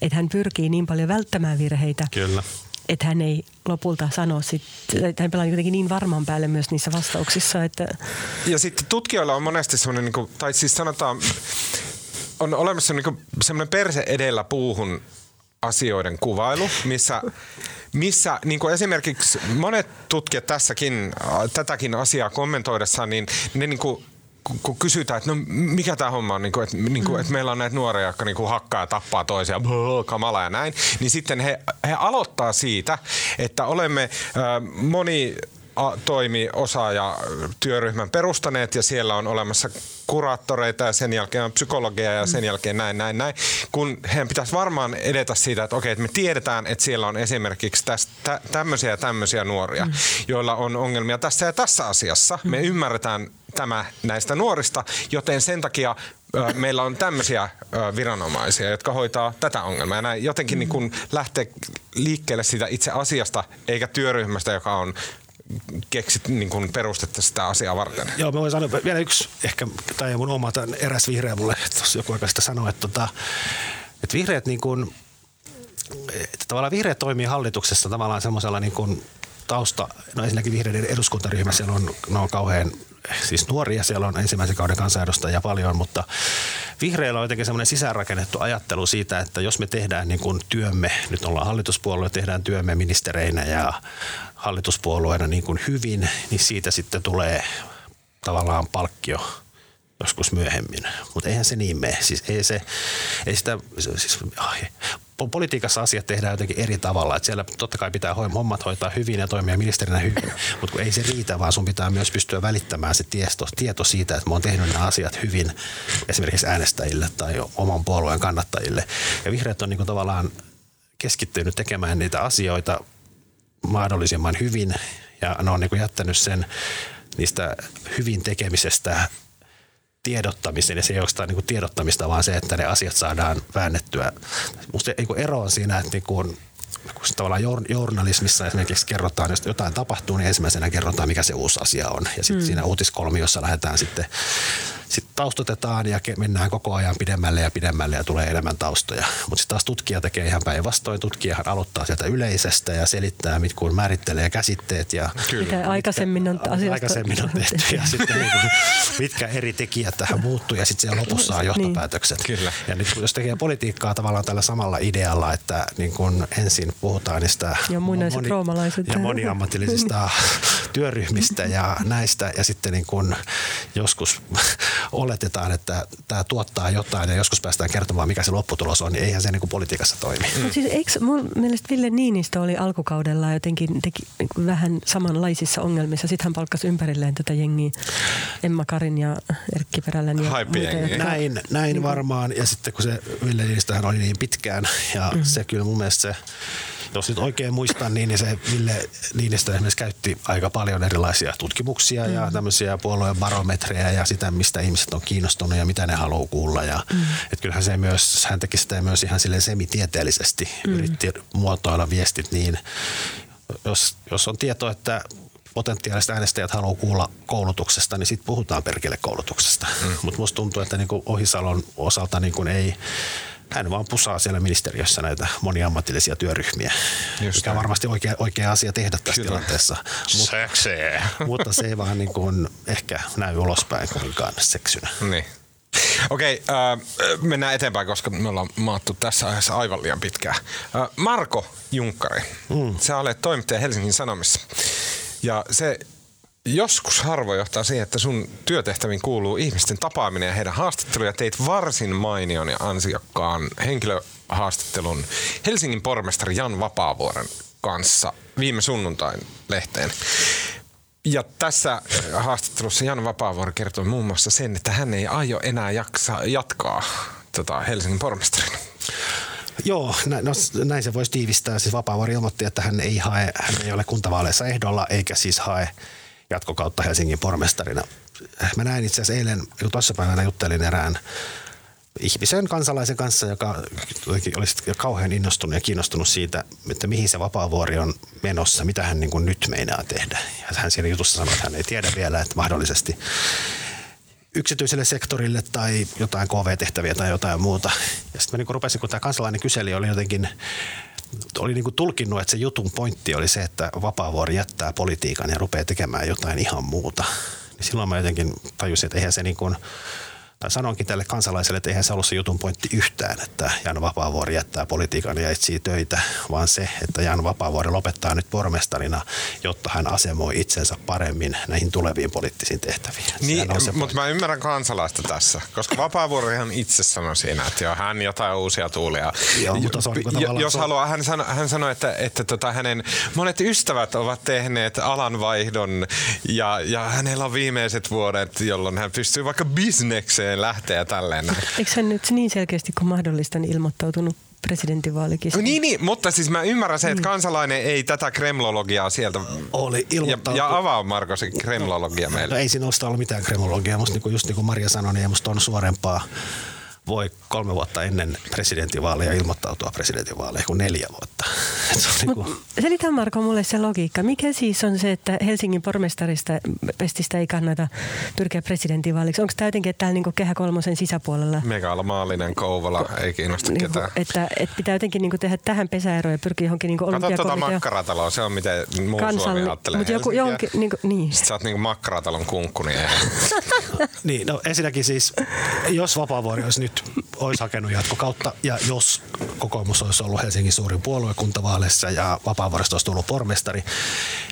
että hän pyrkii niin paljon välttämään virheitä. Kyllä että hän ei lopulta sano, sit, että hän pelaa jotenkin niin varmaan päälle myös niissä vastauksissa. Että... Ja sitten tutkijoilla on monesti semmoinen, niin kuin, tai siis sanotaan, on olemassa niin semmoinen perse edellä puuhun asioiden kuvailu, missä, missä niin kuin esimerkiksi monet tutkijat tässäkin, tätäkin asiaa kommentoidessaan, niin ne niin kuin kun kysytään, että no mikä tämä homma on, niin kuin, että, niin kuin, mm. että meillä on näitä nuoria, jotka niin kuin hakkaa ja tappaa toisia, kamala ja näin, niin sitten he, he aloittaa siitä, että olemme äh, moni toimi osaaja työryhmän perustaneet ja siellä on olemassa kuraattoreita ja sen jälkeen on psykologia ja sen mm. jälkeen näin, näin, näin. Kun heidän pitäisi varmaan edetä siitä, että okei, että me tiedetään, että siellä on esimerkiksi tästä, tämmöisiä ja tämmöisiä nuoria, mm. joilla on ongelmia tässä ja tässä asiassa. Me mm. ymmärretään tämä näistä nuorista, joten sen takia meillä on tämmöisiä viranomaisia, jotka hoitaa tätä ongelmaa. Ja näin jotenkin niin kun lähtee liikkeelle siitä itse asiasta, eikä työryhmästä, joka on keksit niin kun perustetta sitä asiaa varten? Joo, mä voin sanoa vielä yksi, ehkä, tai mun oma, tämän eräs vihreä mulle tuossa joku aika sitä sanoi, että, tota, että vihreät niin kun, että tavallaan vihreät toimii hallituksessa tavallaan semmoisella niin kun tausta, no ensinnäkin vihreiden eduskuntaryhmä, siellä on, ne on kauhean siis nuoria, siellä on ensimmäisen kauden kansanedustajia paljon, mutta vihreillä on jotenkin semmoinen sisäänrakennettu ajattelu siitä, että jos me tehdään niin kuin työmme, nyt ollaan hallituspuolue, tehdään työmme ministereinä ja hallituspuolueena niin kuin hyvin, niin siitä sitten tulee tavallaan palkkio joskus myöhemmin. Mutta eihän se niin mene. Siis ei se, ei sitä, siis, ai, politiikassa asiat tehdään jotenkin eri tavalla. Et siellä totta kai pitää hommat hoitaa hyvin ja toimia ministerinä hyvin, [laughs] mutta kun ei se riitä, vaan sun pitää myös pystyä välittämään se tieto, tieto siitä, että mä oon tehnyt nämä asiat hyvin esimerkiksi äänestäjille tai oman puolueen kannattajille. Ja vihreät on niin kuin tavallaan keskittynyt tekemään niitä asioita mahdollisimman hyvin ja ne on niin kuin jättänyt sen niistä hyvin tekemisestä tiedottamisen ja se ei ole niin tiedottamista, vaan se, että ne asiat saadaan väännettyä. Musta niin ero on siinä, että niin kuin, kun tavallaan journalismissa esimerkiksi kerrotaan, jos jotain tapahtuu, niin ensimmäisenä kerrotaan, mikä se uusi asia on. Ja sitten mm. siinä uutiskolmiossa lähdetään sitten sitten taustotetaan ja mennään koko ajan pidemmälle ja pidemmälle ja tulee enemmän taustoja. Mutta sitten taas tutkija tekee ihan päinvastoin. Tutkijahan aloittaa sieltä yleisestä ja selittää, mit kun määrittelee käsitteet. Ja Kyllä. Mitä aikaisemmin on asiasta Aikaisemmin on tehty ja [laughs] sitten niin kuin, mitkä eri tekijät tähän muuttuu ja sitten siellä lopussa on niin. johtopäätökset. Niin. Kyllä. Ja nyt jos tekee politiikkaa tavallaan tällä samalla idealla, että niin kun ensin puhutaan niistä ja, moni, ja moniammatillisista [laughs] työryhmistä ja näistä ja sitten niin kun joskus oletetaan, että tämä tuottaa jotain ja joskus päästään kertomaan, mikä se lopputulos on, niin eihän se niin kuin politiikassa toimi. Mm. Siis eikö mun mielestä Ville Niinistö oli alkukaudella jotenkin teki niin vähän samanlaisissa ongelmissa. Sitten hän palkkasi ympärilleen tätä jengiä, Emma Karin ja Erkki Perälän ja muita, Näin, näin niin varmaan. Ja sitten kun se Ville Niinistöhän oli niin pitkään ja mm. se kyllä mun mielestä se jos nyt oikein muistan, niin, niin se Ville Niinistö esimerkiksi käytti aika paljon erilaisia tutkimuksia mm. ja tämmöisiä puolueen barometreja ja sitä, mistä ihmiset on kiinnostunut ja mitä ne haluaa kuulla. Ja, mm. et kyllähän se myös, hän teki sitä myös ihan silleen semitieteellisesti, mm. yritti muotoilla viestit niin, jos, jos on tieto, että potentiaaliset äänestäjät haluaa kuulla koulutuksesta, niin sitten puhutaan perkele koulutuksesta. Mm. Mutta musta tuntuu, että niinku Ohisalon osalta niinku ei, hän vaan pusaa siellä ministeriössä näitä moniammatillisia työryhmiä, Just mikä on varmasti oikea, oikea asia tehdä tässä Kyllä. tilanteessa. Mut, [laughs] mutta se ei vaan niin kuin ehkä näy ulospäin kovinkaan seksynä. Niin. Okei, äh, mennään eteenpäin, koska me ollaan maattu tässä aiheessa aivan liian pitkään. Äh, Marko Junkkari, mm. sä olet toimittaja Helsingin Sanomissa. Ja se joskus harvoin johtaa siihen, että sun työtehtäviin kuuluu ihmisten tapaaminen ja heidän haastattelu ja teit varsin mainion ja ansiokkaan henkilöhaastattelun Helsingin pormestari Jan Vapaavuoren kanssa viime sunnuntain lehteen. Ja tässä haastattelussa Jan Vapaavuori kertoi muun muassa sen, että hän ei aio enää jaksa jatkaa tota Helsingin pormestarina. Joo, näin, no, näin se voisi tiivistää. Siis Vapaavuori ilmoitti, että hän ei, hae, hän ei ole kuntavaaleissa ehdolla eikä siis hae jatkokautta Helsingin pormestarina. Mä näin itse asiassa eilen, tuossa päivänä juttelin erään ihmisen, kansalaisen kanssa, joka olisi kauhean innostunut ja kiinnostunut siitä, että mihin se vapaavuori on menossa, mitä hän niin kuin nyt meinaa tehdä. Ja hän siinä jutussa sanoi, että hän ei tiedä vielä, että mahdollisesti yksityiselle sektorille tai jotain KV-tehtäviä tai jotain muuta. Ja sitten mä niin rupesin, kun tämä kansalainen kyseli, oli jotenkin oli niin kuin tulkinnut, että se jutun pointti oli se, että Vapaavuori jättää politiikan ja rupeaa tekemään jotain ihan muuta. Niin silloin mä jotenkin tajusin, että eihän se niin kuin, tai sanonkin tälle kansalaiselle, että eihän se ollut se jutun pointti yhtään, että Jan Vapaavuori jättää politiikan ja etsii töitä, vaan se, että Jan Vapaavuori lopettaa nyt pormestarina, jotta hän asemoi itsensä paremmin näihin tuleviin poliittisiin tehtäviin. Niin, mutta mä ymmärrän kansalaista tässä, koska Vapaavuorihan itse sanoi siinä, että joo, hän jotain uusia tuulia. Joo, mutta se on niin jos haluaa, hän sanoi, hän sanoi että, että tota, hänen monet ystävät ovat tehneet alanvaihdon ja, ja hänellä on viimeiset vuodet, jolloin hän pystyy vaikka bisnekseen edelleen lähteä ja tälleen. Eikö hän nyt niin selkeästi kuin mahdollista niin ilmoittautunut presidentinvaalikin? Niin, niin, mutta siis mä ymmärrän se, että mm. kansalainen ei tätä kremlologiaa sieltä... Oli ja, ja avaa Marko se kremlologia meille. No, ei siinä ollut mitään kremlologiaa. Musta, niin kuin, just niin kuin Maria sanoi, niin musta on suorempaa voi kolme vuotta ennen presidentinvaaleja ilmoittautua presidentinvaaleihin kuin neljä vuotta. [laughs] Se niin kuin... Selitä Marko mulle se logiikka. Mikä siis on se, että Helsingin pormestarista pestistä ei kannata pyrkiä presidentinvaaliksi? Onko tämä jotenkin, että täällä niin Kehä Kolmosen sisäpuolella? Megalomaalinen Kouvola ei kiinnosta niin ketään. Että, että pitää jotenkin niin tehdä tähän pesäeroon ja pyrkiä johonkin niin Kato tuota makkarataloa, se on miten muu Kansalli... Suomi ajattelee Mutta joku, johonkin, niin, kuin, niin. Sitten sä oot niin makkaratalon kunkku, niin ei. [laughs] niin, no ensinnäkin siis, jos Vapaavuori olisi nyt olisi hakenut jatkokautta ja jos kokoomus olisi ollut Helsingin suurin puolue kuntavaaleissa ja Vapaavuoresta olisi tullut pormestari,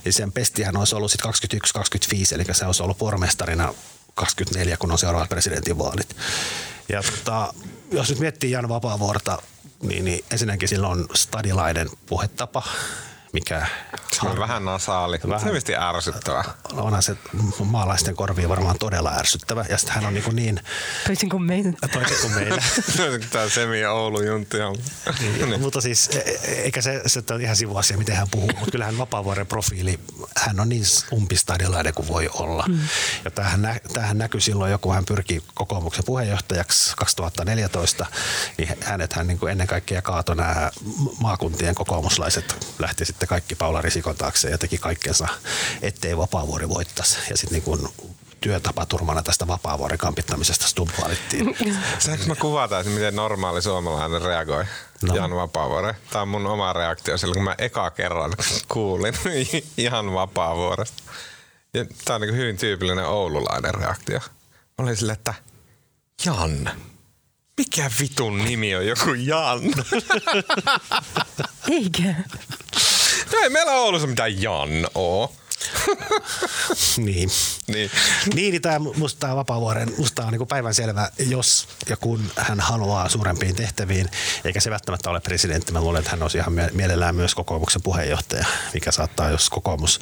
niin sen pestihän olisi ollut sitten 21-25, eli se olisi ollut pormestarina 24, kun on seuraavat presidentinvaalit. Ja tota, jos nyt miettii Jan Vapaavuorta, niin, niin ensinnäkin sillä on stadilainen puhetapa, mikä... Se on vähän nasaali, vähän, se on ärsyttävä. Onhan se maalaisten korviin varmaan todella ärsyttävä. Ja sitten hän on niin, niin Toisin kuin meillä. Toisin kuin meillä. Tämä Semi Oulu juntti on. Niin, [laughs] niin. Mutta siis, e- e- eikä se, se on ihan sivuasia, miten hän puhuu, mutta kyllähän Vapaavuoren profiili, hän on niin umpistadilainen kuin voi olla. Mm. Ja tämähän, nä, tämähän näkyy silloin, joku hän pyrki kokoomuksen puheenjohtajaksi 2014, niin hänet hän niin kuin ennen kaikkea kaatoi nämä maakuntien kokoomuslaiset lähti sitten sitten kaikki Paula Risikon taakse ja teki kaikkensa, ettei Vapaavuori voittaisi. Ja sitten niin kuin työtapaturmana tästä vapaavuoren kampittamisesta Stubb valittiin. [laughs] Saanko mä kuvata, että miten normaali suomalainen reagoi no. Jan Vapaavuore? Tämä on mun oma reaktio silloin, kun mä eka kerran kuulin [laughs] Jan Vapaavuoresta. Ja tämä on niin hyvin tyypillinen oululainen reaktio. Mä olin silleen, että Jan, mikä vitun nimi on joku Jan? [laughs] Eikä. No ei meillä Oulussa mitään Jan oo. [laughs] niin. niin. Niin, niin tämä, musta tämä Vapaavuoren, musta on niin päivän selvä, jos ja kun hän haluaa suurempiin tehtäviin, eikä se välttämättä ole presidentti. Mä luulen, että hän olisi ihan mielellään myös kokoomuksen puheenjohtaja, mikä saattaa, jos kokoomus,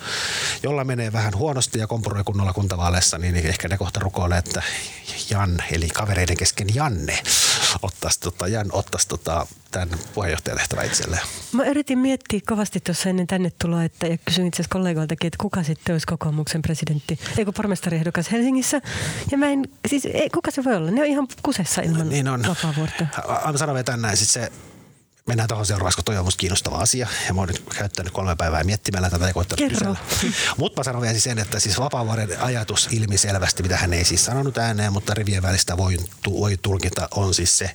jolla menee vähän huonosti ja kompuroi kunnolla kuntavaaleissa, niin ehkä ne kohta rukoilee, että Jan, eli kavereiden kesken Janne, ottaisi, tota, Jan ottaisi tota, tämän puheenjohtajatehtävän itselleen. Mä yritin miettiä kovasti tuossa ennen tänne tuloa, että, ja kysyin itse asiassa kollegoiltakin, että kuka sitten olisi kokoomuksen presidentti, ei kun pormestariehdokas Helsingissä. Ja mä en, siis ei, kuka se voi olla? Ne on ihan kusessa ilman niin on. vapaa-vuorta. Mä sanon vielä tänään, siis se mennään tuohon seuraavaksi, kun toi on musta kiinnostava asia. Ja mä oon nyt käyttänyt kolme päivää miettimällä tätä ja koittanut Mutta mä sanon vielä siis sen, että siis Vapaavuoren ajatus ilmiselvästi, mitä hän ei siis sanonut ääneen, mutta rivien välistä voi, voi tulkita, on siis se,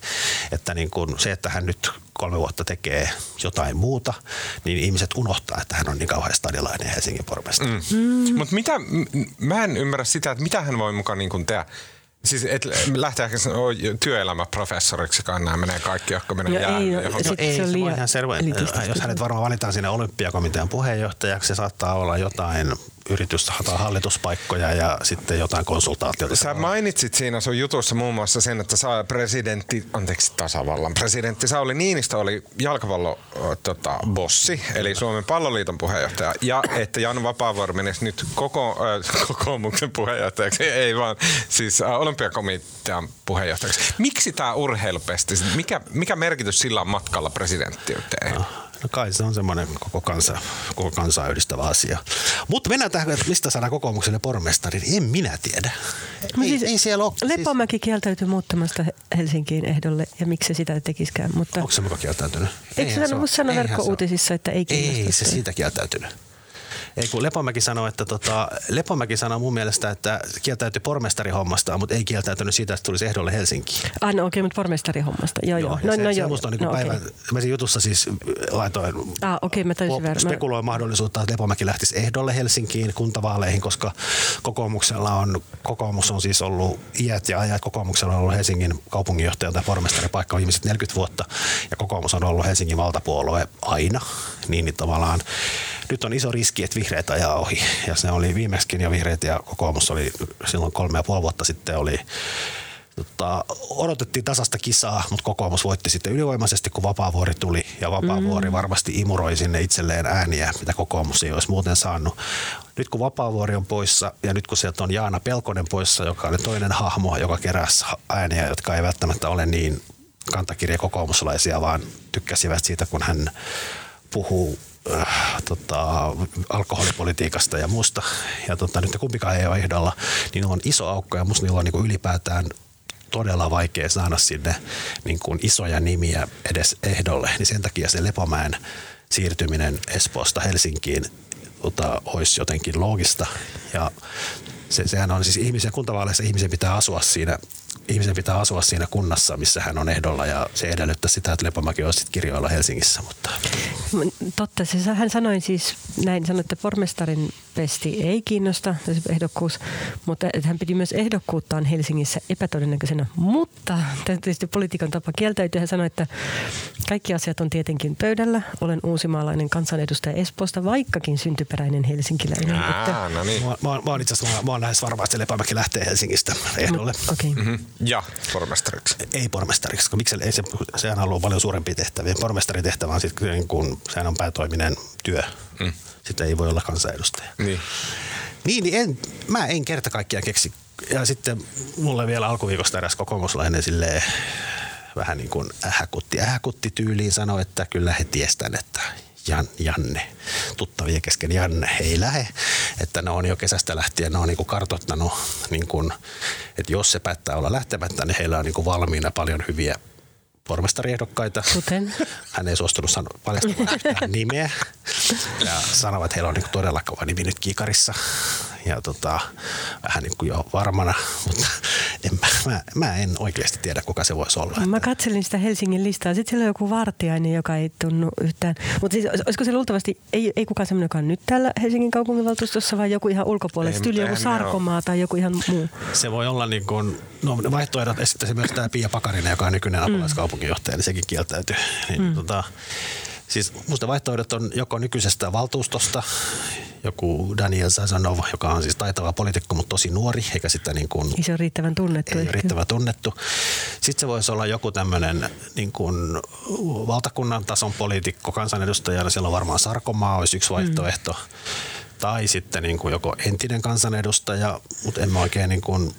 että niin kun se, että hän nyt kolme vuotta tekee jotain muuta, niin ihmiset unohtaa, että hän on niin kauhean stadilainen Helsingin pormestari. Mm. Mm. Mutta mitä, mä en ymmärrä sitä, että mitä hän voi mukaan niin tehdä Siis et lähteekö se o, työelämäprofessoriksi, kai nämä menee kaikki, jotka menee No jää, ei, sit- ei, se on voi liian ihan selvä, jos hänet varmaan valitaan sinne olympiakomitean puheenjohtajaksi, se saattaa olla jotain yritystä tai hallituspaikkoja ja sitten jotain konsultaatiota. Sä mainitsit siinä sun jutussa muun muassa sen, että saa presidentti, anteeksi tasavallan presidentti Sauli Niinistö oli jalkapallo ö, tota, bossi, eli Suomen palloliiton puheenjohtaja, ja että Jan Vapaavuori menisi nyt koko, äh, kokoomuksen puheenjohtajaksi, ei vaan siis äh, olympiakomitean puheenjohtajaksi. Miksi tämä urheilupesti, mikä, mikä merkitys sillä on matkalla presidenttiyteen? No kai se on semmoinen koko, kansa, koko kansaa yhdistävä asia. Mutta mennään tähän, että mistä saadaan kokoomukselle pormestari. En minä tiedä. No Ei, siis ei siellä ole. Siis, Leppomäki kieltäytyi muuttamasta Helsinkiin ehdolle ja miksi se sitä tekiskään. Mutta onko se muka kieltäytynyt? Eikö se Eihän sano- ole- sano eihän se verkkouutisissa, että ei kiinnosta Ei se se? siitä kieltäytynyt. Ei kun Lepomäki sanoi, että tota, Lepomäki sanoi mun mielestä, että kieltäytyi pormestarihommasta, mutta ei kieltäytynyt siitä, että tulisi ehdolle Helsinkiin. Ah, no okei, mutta pormestarihommasta. Joo, joo. ja No, se, no, se joo. musta on niin no, päivän, okei. mä siinä jutussa siis laitoin Ah, okei, mä. Mä- spekuloin mahdollisuutta, että Lepomäki lähtisi ehdolle Helsinkiin kuntavaaleihin, koska kokoomuksella on, kokoomus on siis ollut iät ja ajat, kokoomuksella on ollut Helsingin kaupunginjohtaja tai pormestaripaikka viimeiset 40 vuotta, ja kokoomus on ollut Helsingin valtapuolue aina, niin, niin tavallaan nyt on iso riski, että vihreät ajaa ohi, ja se oli viimeksikin jo vihreät ja kokoomus oli silloin kolme ja puoli vuotta sitten oli Tota, odotettiin tasasta kisaa, mutta kokoomus voitti sitten ylivoimaisesti, kun Vapaavuori tuli. Ja Vapaavuori mm. varmasti imuroi sinne itselleen ääniä, mitä kokoomus ei olisi muuten saanut. Nyt kun Vapaavuori on poissa ja nyt kun sieltä on Jaana Pelkonen poissa, joka oli toinen hahmo, joka keräsi ääniä, jotka ei välttämättä ole niin kantakirja kokoomuslaisia, vaan tykkäsivät siitä, kun hän puhuu äh, tota, alkoholipolitiikasta ja muusta. Ja tota, nyt kumpikaan ei ole ehdolla, niin on iso aukko ja musta niillä on niin ylipäätään todella vaikea saada sinne niin kuin isoja nimiä edes ehdolle, niin sen takia se Lepomäen siirtyminen Espoosta Helsinkiin tota, olisi jotenkin loogista. Ja se, sehän on siis ihmisen kuntavaaleissa ihmisen pitää asua siinä ihmisen pitää asua siinä kunnassa, missä hän on ehdolla ja se edellyttää sitä, että Lepomäki olisi sit kirjoilla Helsingissä. Mutta Totta, se, hän sanoi siis näin, sanoi, että pormestarin pesti ei kiinnosta, se ehdokkuus, mutta että hän pidi myös ehdokkuuttaan Helsingissä epätodennäköisenä. Mutta tietysti poliitikon tapa kieltäytyä. Hän sanoi, että kaikki asiat on tietenkin pöydällä. Olen uusimaalainen kansanedustaja Espoosta, vaikkakin syntyperäinen helsinkiläinen. Että, Aa, no niin. mä, mä, mä, oon itse asiassa mä, mä oon lähes varma, että Lepomäki lähtee Helsingistä ehdolle. Okei. Okay. Mhm. Ja pormestariksi. Ei pormestariksi, koska miksi, ei se, sehän on ollut paljon suurempia tehtäviä. Pormestarin tehtävä on sitten, niin kun, sehän on päätoiminen työ. Mm. Sitten ei voi olla kansanedustaja. Niin. Niin, niin en, mä en kerta kaikkiaan keksi. Ja sitten mulle vielä alkuviikosta eräs kokoomuslainen silleen vähän niin kuin ähäkutti, ähäkutti tyyliin sanoi, että kyllä he tiestään, että Jan, Janne, tuttavien kesken. Janne ei lähe, että ne on jo kesästä lähtien, ne on niin kuin kartoittanut, niin kuin, että jos se päättää olla lähtemättä, niin heillä on niin kuin valmiina paljon hyviä pormestariehdokkaita. Kuten? [laughs] Hän ei suostunut paljastamaan yhtään [laughs] nimeä. Ja sanovat, että heillä on niin todella kova nimi nyt kiikarissa. Ja tota, vähän niin kuin jo varmana, mutta en, mä, mä, en oikeasti tiedä, kuka se voisi olla. Mä katselin sitä Helsingin listaa. Sitten siellä on joku vartiainen, joka ei tunnu yhtään. Mutta siis olis- olisiko se luultavasti, ei, ei kukaan semmoinen, joka on nyt täällä Helsingin kaupunginvaltuustossa, vaan joku ihan ulkopuolella. Mutta joku Sarkomaa tai joku ihan muu. Se voi olla niin kuin, no vaihtoehdot esittäisi myös tämä Pia Pakarinen, joka on nykyinen apulaiskaupunginjohtaja, niin sekin kieltäytyy. Niin, mm. tota, siis musta vaihtoehdot on joko nykyisestä valtuustosta, joku Daniel Sazanov, joka on siis taitava poliitikko, mutta tosi nuori, eikä sitä niin kuin se ole riittävän tunnettu. ei ehkä. riittävän tunnettu. Sitten se voisi olla joku tämmöinen niin kuin valtakunnan tason poliitikko kansanedustajana. Siellä on varmaan Sarkomaa olisi yksi vaihtoehto. Mm. Tai sitten niin kuin joko entinen kansanedustaja, mutta en mä oikein niin kuin,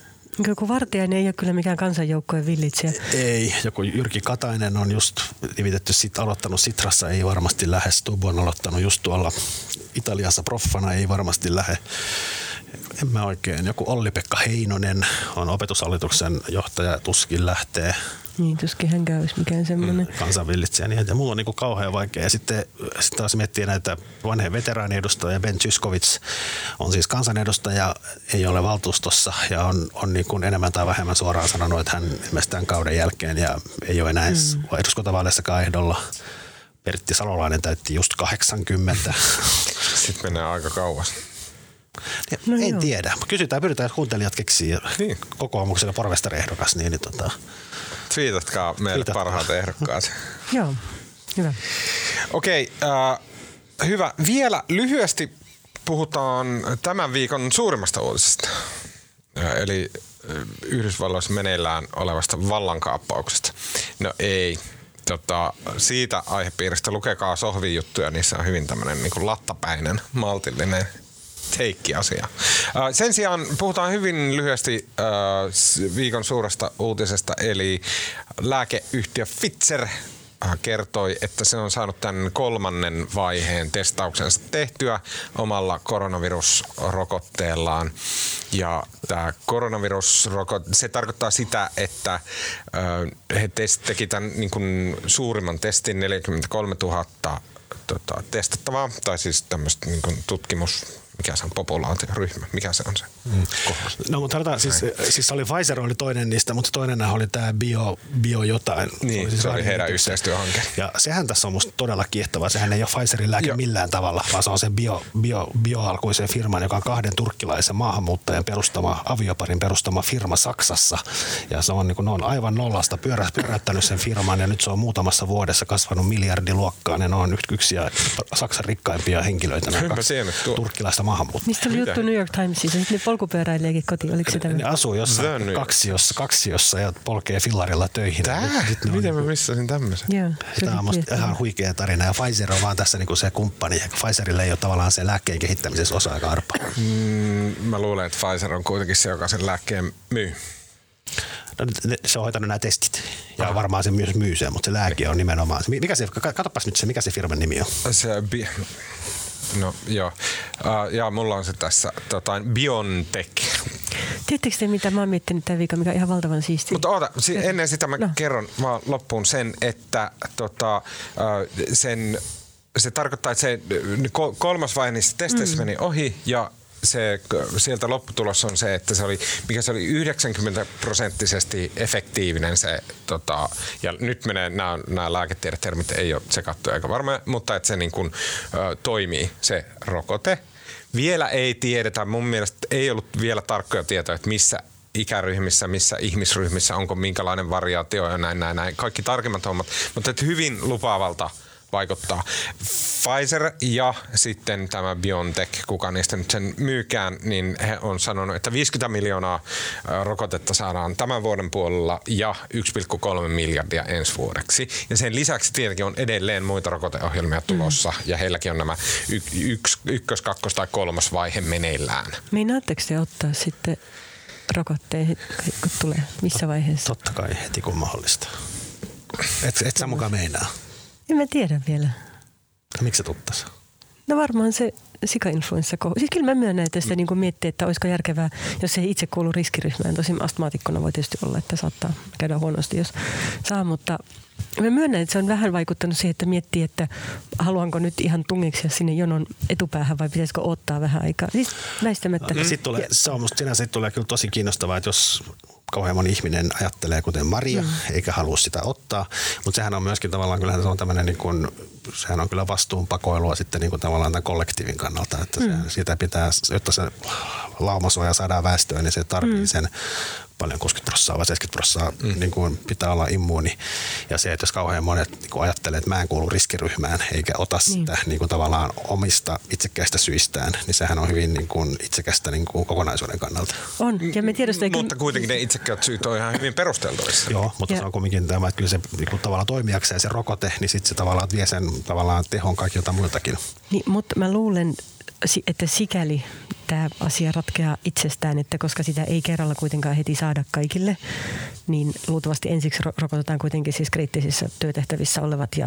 Joku vartiainen ei ole kyllä mikään kansanjoukkojen villitsijä. ei. Joku Jyrki Katainen on just nimitetty, sit, aloittanut Sitrassa, ei varmasti lähde. Stubb on aloittanut just tuolla Italiassa proffana, ei varmasti lähde. En mä oikein. Joku Olli-Pekka Heinonen on opetushallituksen johtaja, tuskin lähtee. Niin, tuskin hänkään olisi mikään semmoinen. Mm. kansanvillitsejä. Niin, ja mulla on niin kauhean vaikea. Ja sitten, sitten taas miettii näitä vanheen veteraaniedustajia. Ben Tyskovits on siis kansanedustaja, ei ole valtuustossa ja on, on niin kuin enemmän tai vähemmän suoraan sanonut, että hän ilmeisesti tämän kauden jälkeen ja ei ole enää mm. eduskuntavaaleissakaan ehdolla. Pertti Salolainen täytti just 80. [laughs] Sitten menee aika kauas. No en joo. tiedä. Kysytään, pyritään, jos kuuntelijat keksii Niin. kokoomukselle porvestariehdokas, niin, niin tota, Twiitatkaa meille Twiitatkaa. parhaat ehdokkaat. [laughs] Joo, hyvä. Okei, äh, hyvä. Vielä lyhyesti puhutaan tämän viikon suurimmasta uutisesta. Äh, eli äh, Yhdysvalloissa meneillään olevasta vallankaappauksesta. No ei. Tota, siitä aihepiiristä lukekaa sohvin juttuja, niissä on hyvin tämmöinen niin lattapäinen, maltillinen teikki-asia. Äh, Sen sijaan puhutaan hyvin lyhyesti äh, viikon suuresta uutisesta, eli lääkeyhtiö Pfizer äh, kertoi, että se on saanut tämän kolmannen vaiheen testauksensa tehtyä omalla koronavirusrokotteellaan. Ja tämä koronavirusrokote, se tarkoittaa sitä, että he teki tämän niin kuin suurimman testin, 43 000 tota, testattavaa, tai siis tämmöistä niin tutkimus, mikä se on, populaatioryhmä, mikä se on se? Mm. No mutta sanotaan, siis, siis oli Pfizer oli toinen niistä, mutta toinen oli tämä bio, bio jotain. Niin, se oli heidän yhteistyöhanke. Ja sehän tässä on musta todella kiehtovaa. Sehän ei ole Pfizerin lääke millään tavalla, vaan se on sen bio, bio, bioalkuisen firman, joka on kahden turkkilaisen maahanmuuttajan perustama, avioparin perustama firma Saksassa. Ja se on, niin kuin, ne on aivan nollasta pyörä, pyöräyttänyt sen firman ja nyt se on muutamassa vuodessa kasvanut miljardiluokkaan. Ja ne on yksi, yksi ja Saksan rikkaimpia henkilöitä. nämä kaksi turkkilaista maahanmuuttajaa. Mistä oli juttu New York Timesissa? Sitten ne polkupyöräileekin kotiin. Oliko se Ne tämä? asuu jossain kaksiossa, kaksiossa ja polkee fillarilla töihin. Tää? Nyt ne on Miten mä niinku- missasin tämmöisen? Joo, se Tämä on musta ihan huikea tarina ja Pfizer on vaan tässä niinku se kumppani. Ja Pfizerille ei ole tavallaan se lääkkeen kehittämisessä osa aika arpa. Mm, mä luulen, että Pfizer on kuitenkin se, joka sen lääkkeen myy. No, ne- se on hoitanut nämä testit ja varmaan se myös myy sen, mutta se lääke on nimenomaan. Mikä se, ka- katsopas nyt se, mikä se firman nimi on. Se bi- No joo. Uh, ja mulla on se tässä tota, Biontech. Tiedättekö te, mitä mä oon miettinyt tämän viikon, mikä on ihan valtavan siistiä? Mutta oota, si- ennen sitä mä No. kerron vaan loppuun sen, että tota, äh, sen, se tarkoittaa, että se ko- kolmas vaihe niistä testeissä mm. meni ohi ja se, sieltä lopputulos on se, että se oli, mikä se oli 90 prosenttisesti efektiivinen se, tota, ja nyt menee, nämä, nämä lääketiedetermit ei ole tsekattu eikä varmaan, mutta että se niin kuin, ö, toimii se rokote. Vielä ei tiedetä, mun mielestä ei ollut vielä tarkkoja tietoja, että missä ikäryhmissä, missä ihmisryhmissä, onko minkälainen variaatio ja näin, näin, näin. Kaikki tarkemmat hommat, mutta että hyvin lupaavalta vaikuttaa. Pfizer ja sitten tämä BioNTech, kuka niistä nyt sen myykään, niin he on sanonut, että 50 miljoonaa rokotetta saadaan tämän vuoden puolella ja 1,3 miljardia ensi vuodeksi. Ja sen lisäksi tietenkin on edelleen muita rokoteohjelmia tulossa ja heilläkin on nämä y- yks, ykkös, kakkos tai kolmas vaihe meneillään. Meinaatteko te ottaa sitten rokotteen, kun tulee? Missä vaiheessa? Totta kai heti kun mahdollista. Et, et sä mukaan meinaa. En mä tiedä vielä. Miksi se tuttas? No varmaan se sika-influenssa. Siis kyllä mä myönnän, että sitä niin miettii, että olisiko järkevää, jos ei itse kuulu riskiryhmään. Tosin astmaatikkona voi tietysti olla, että saattaa käydä huonosti, jos saa, mutta mä myönnän, että se on vähän vaikuttanut siihen, että miettii, että haluanko nyt ihan tungeksia sinne jonon etupäähän vai pitäisikö odottaa vähän aikaa. Siis väistämättä. Mm. Sitten tulee, se on musta sinänsä tulee kyllä tosi kiinnostavaa, että jos kauhean moni ihminen ajattelee kuten Maria, mm. eikä halua sitä ottaa. Mutta sehän on myöskin tavallaan, kyllähän se on tämmöinen, niin kuin, sehän on kyllä vastuunpakoilua sitten niin kuin tavallaan tämän kollektiivin kannalta. Että mm. se, sitä pitää, jotta se laumasuoja saadaan väestöön, niin se tarvitsee mm. sen paljon 60 prosenttia vai 70 prosenttia mm. niin kuin pitää olla immuuni. Ja se, että jos kauhean monet niin kuin ajattelee, että mä en kuulu riskiryhmään eikä ota Niin. sitä niin kuin tavallaan omista itsekäistä syistään, niin sehän on hyvin niin kuin itsekästä niin kuin kokonaisuuden kannalta. On, ja me tiedostaa, Mutta kuitenkin ne itsekkäät syyt on ihan hyvin perusteltavissa. Joo, mutta Ja- se on kumminkin tämä, että kyllä se niin kuin tavallaan toimijakseen se rokote, niin sitten se tavallaan vie sen tavallaan tehon kaikilta muiltakin. Niin, mutta mä luulen, että sikäli tämä asia ratkeaa itsestään, että koska sitä ei kerralla kuitenkaan heti saada kaikille, niin luultavasti ensiksi ro- rokotetaan kuitenkin siis kriittisissä työtehtävissä olevat ja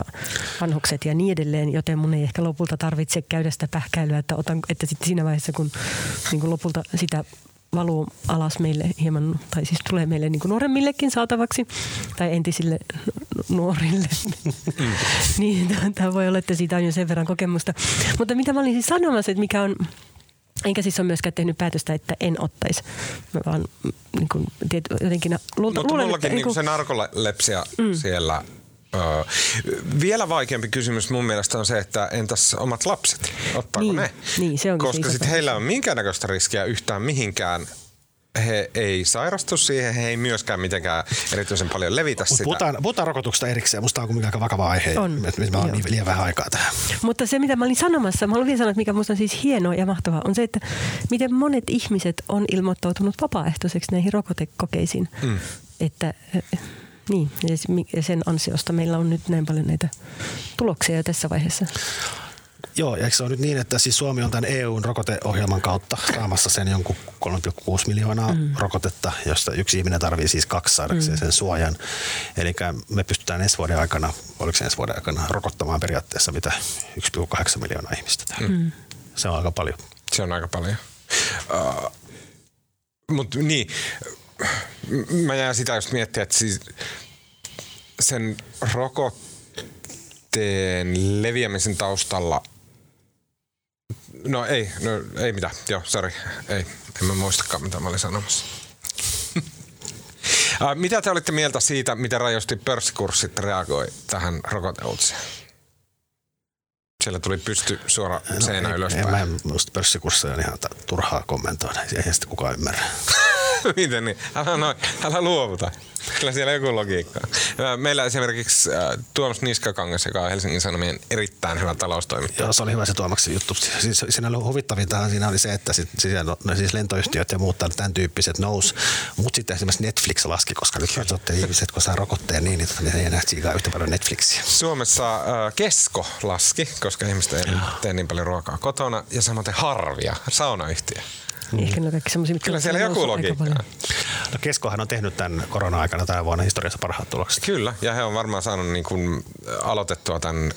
vanhukset ja niin edelleen, joten mun ei ehkä lopulta tarvitse käydä sitä pähkäilyä, että, otan, että sitten siinä vaiheessa, kun niin kuin lopulta sitä valuu alas meille hieman, tai siis tulee meille niin kuin nuoremmillekin saatavaksi, tai entisille nu- nuorille. [laughs] niin tämä voi olla, että siitä on jo sen verran kokemusta. Mutta mitä mä olin siis sanomassa, että mikä on, enkä siis ole myöskään tehnyt päätöstä, että en ottaisi. Mä vaan mm, niin kuin, tiety, jotenkin luulta, Mutta luulen, mullakin että, niin niin se narkolepsia mm. siellä Öö, vielä vaikeampi kysymys mun mielestä on se, että entäs omat lapset? Ottaako Niin, ne? niin, se se Koska sitten heillä on minkäännäköistä riskiä yhtään mihinkään. He ei sairastu siihen, he ei myöskään mitenkään erityisen paljon levitä sitä. puhutaan, puhutaan rokotuksesta erikseen. Musta on kuitenkin aika vakava aihe. On, Että meillä on niin liian vähän aikaa tähän. Mutta se, mitä mä olin sanomassa, mä haluan vielä sanoa, että mikä musta on siis hienoa ja mahtavaa, on se, että miten monet ihmiset on ilmoittautunut vapaaehtoiseksi näihin rokotekokeisiin. Mm. Että, niin, mi- ja sen ansiosta meillä on nyt näin paljon näitä tuloksia jo tässä vaiheessa. Joo, ja eikö se on nyt niin, että siis Suomi on tämän EUn rokoteohjelman kautta saamassa sen jonkun 3,6 miljoonaa mm. rokotetta, josta yksi ihminen tarvii siis kaksi saadakseen mm. sen suojan. Eli me pystytään ensi vuoden aikana, oliko se ensi vuoden aikana, rokottamaan periaatteessa mitä 1,8 miljoonaa ihmistä. Mm. Se on aika paljon. Se on aika paljon. Uh, Mutta niin, mä jään sitä just miettiä, että siis sen rokotteen leviämisen taustalla No ei, no ei mitään. Joo, sorry. Ei, en mä muistakaan mitä mä olin sanomassa. [laughs] Ää, mitä te olitte mieltä siitä, miten rajoisesti pörssikurssit reagoi tähän rokoteuutiseen? Siellä tuli pysty suora seinä No, ei, ylöspäin. Ei, mä en, musta pörssikursseja on ihan turhaa kommentoida. Eihän sitä kukaan ymmärrä. [laughs] [laughs] Miten niin? Älä, noin, älä luovuta. Kyllä siellä joku logiikka Meillä esimerkiksi Tuomas Niskakangas, joka on Helsingin Sanomien erittäin hyvä taloustoimittaja. Joo, se oli hyvä se Tuomaksen juttu. Siis, siinä oli huvittavintahan siinä oli se, että sit, siis, no, siis lentoyhtiöt ja muut tämän tyyppiset nous, mutta sitten esimerkiksi Netflix laski, koska nyt katsotte ihmiset, kun saa rokotteen niin, niin, tota, niin ei enää tsiikaa yhtä paljon Netflixiä. Suomessa äh, kesko laski, koska ihmiset ei tee niin paljon ruokaa kotona. Ja samaten harvia, saunayhtiö. Niin. Ehkä ne on kaikki semmoisia, mitkä Kyllä on siellä joku logiikka. No Keskohan on tehnyt tämän korona-aikana tänä vuonna historiassa parhaat tulokset. Kyllä, ja he on varmaan saanut niin kuin aloitettua tämän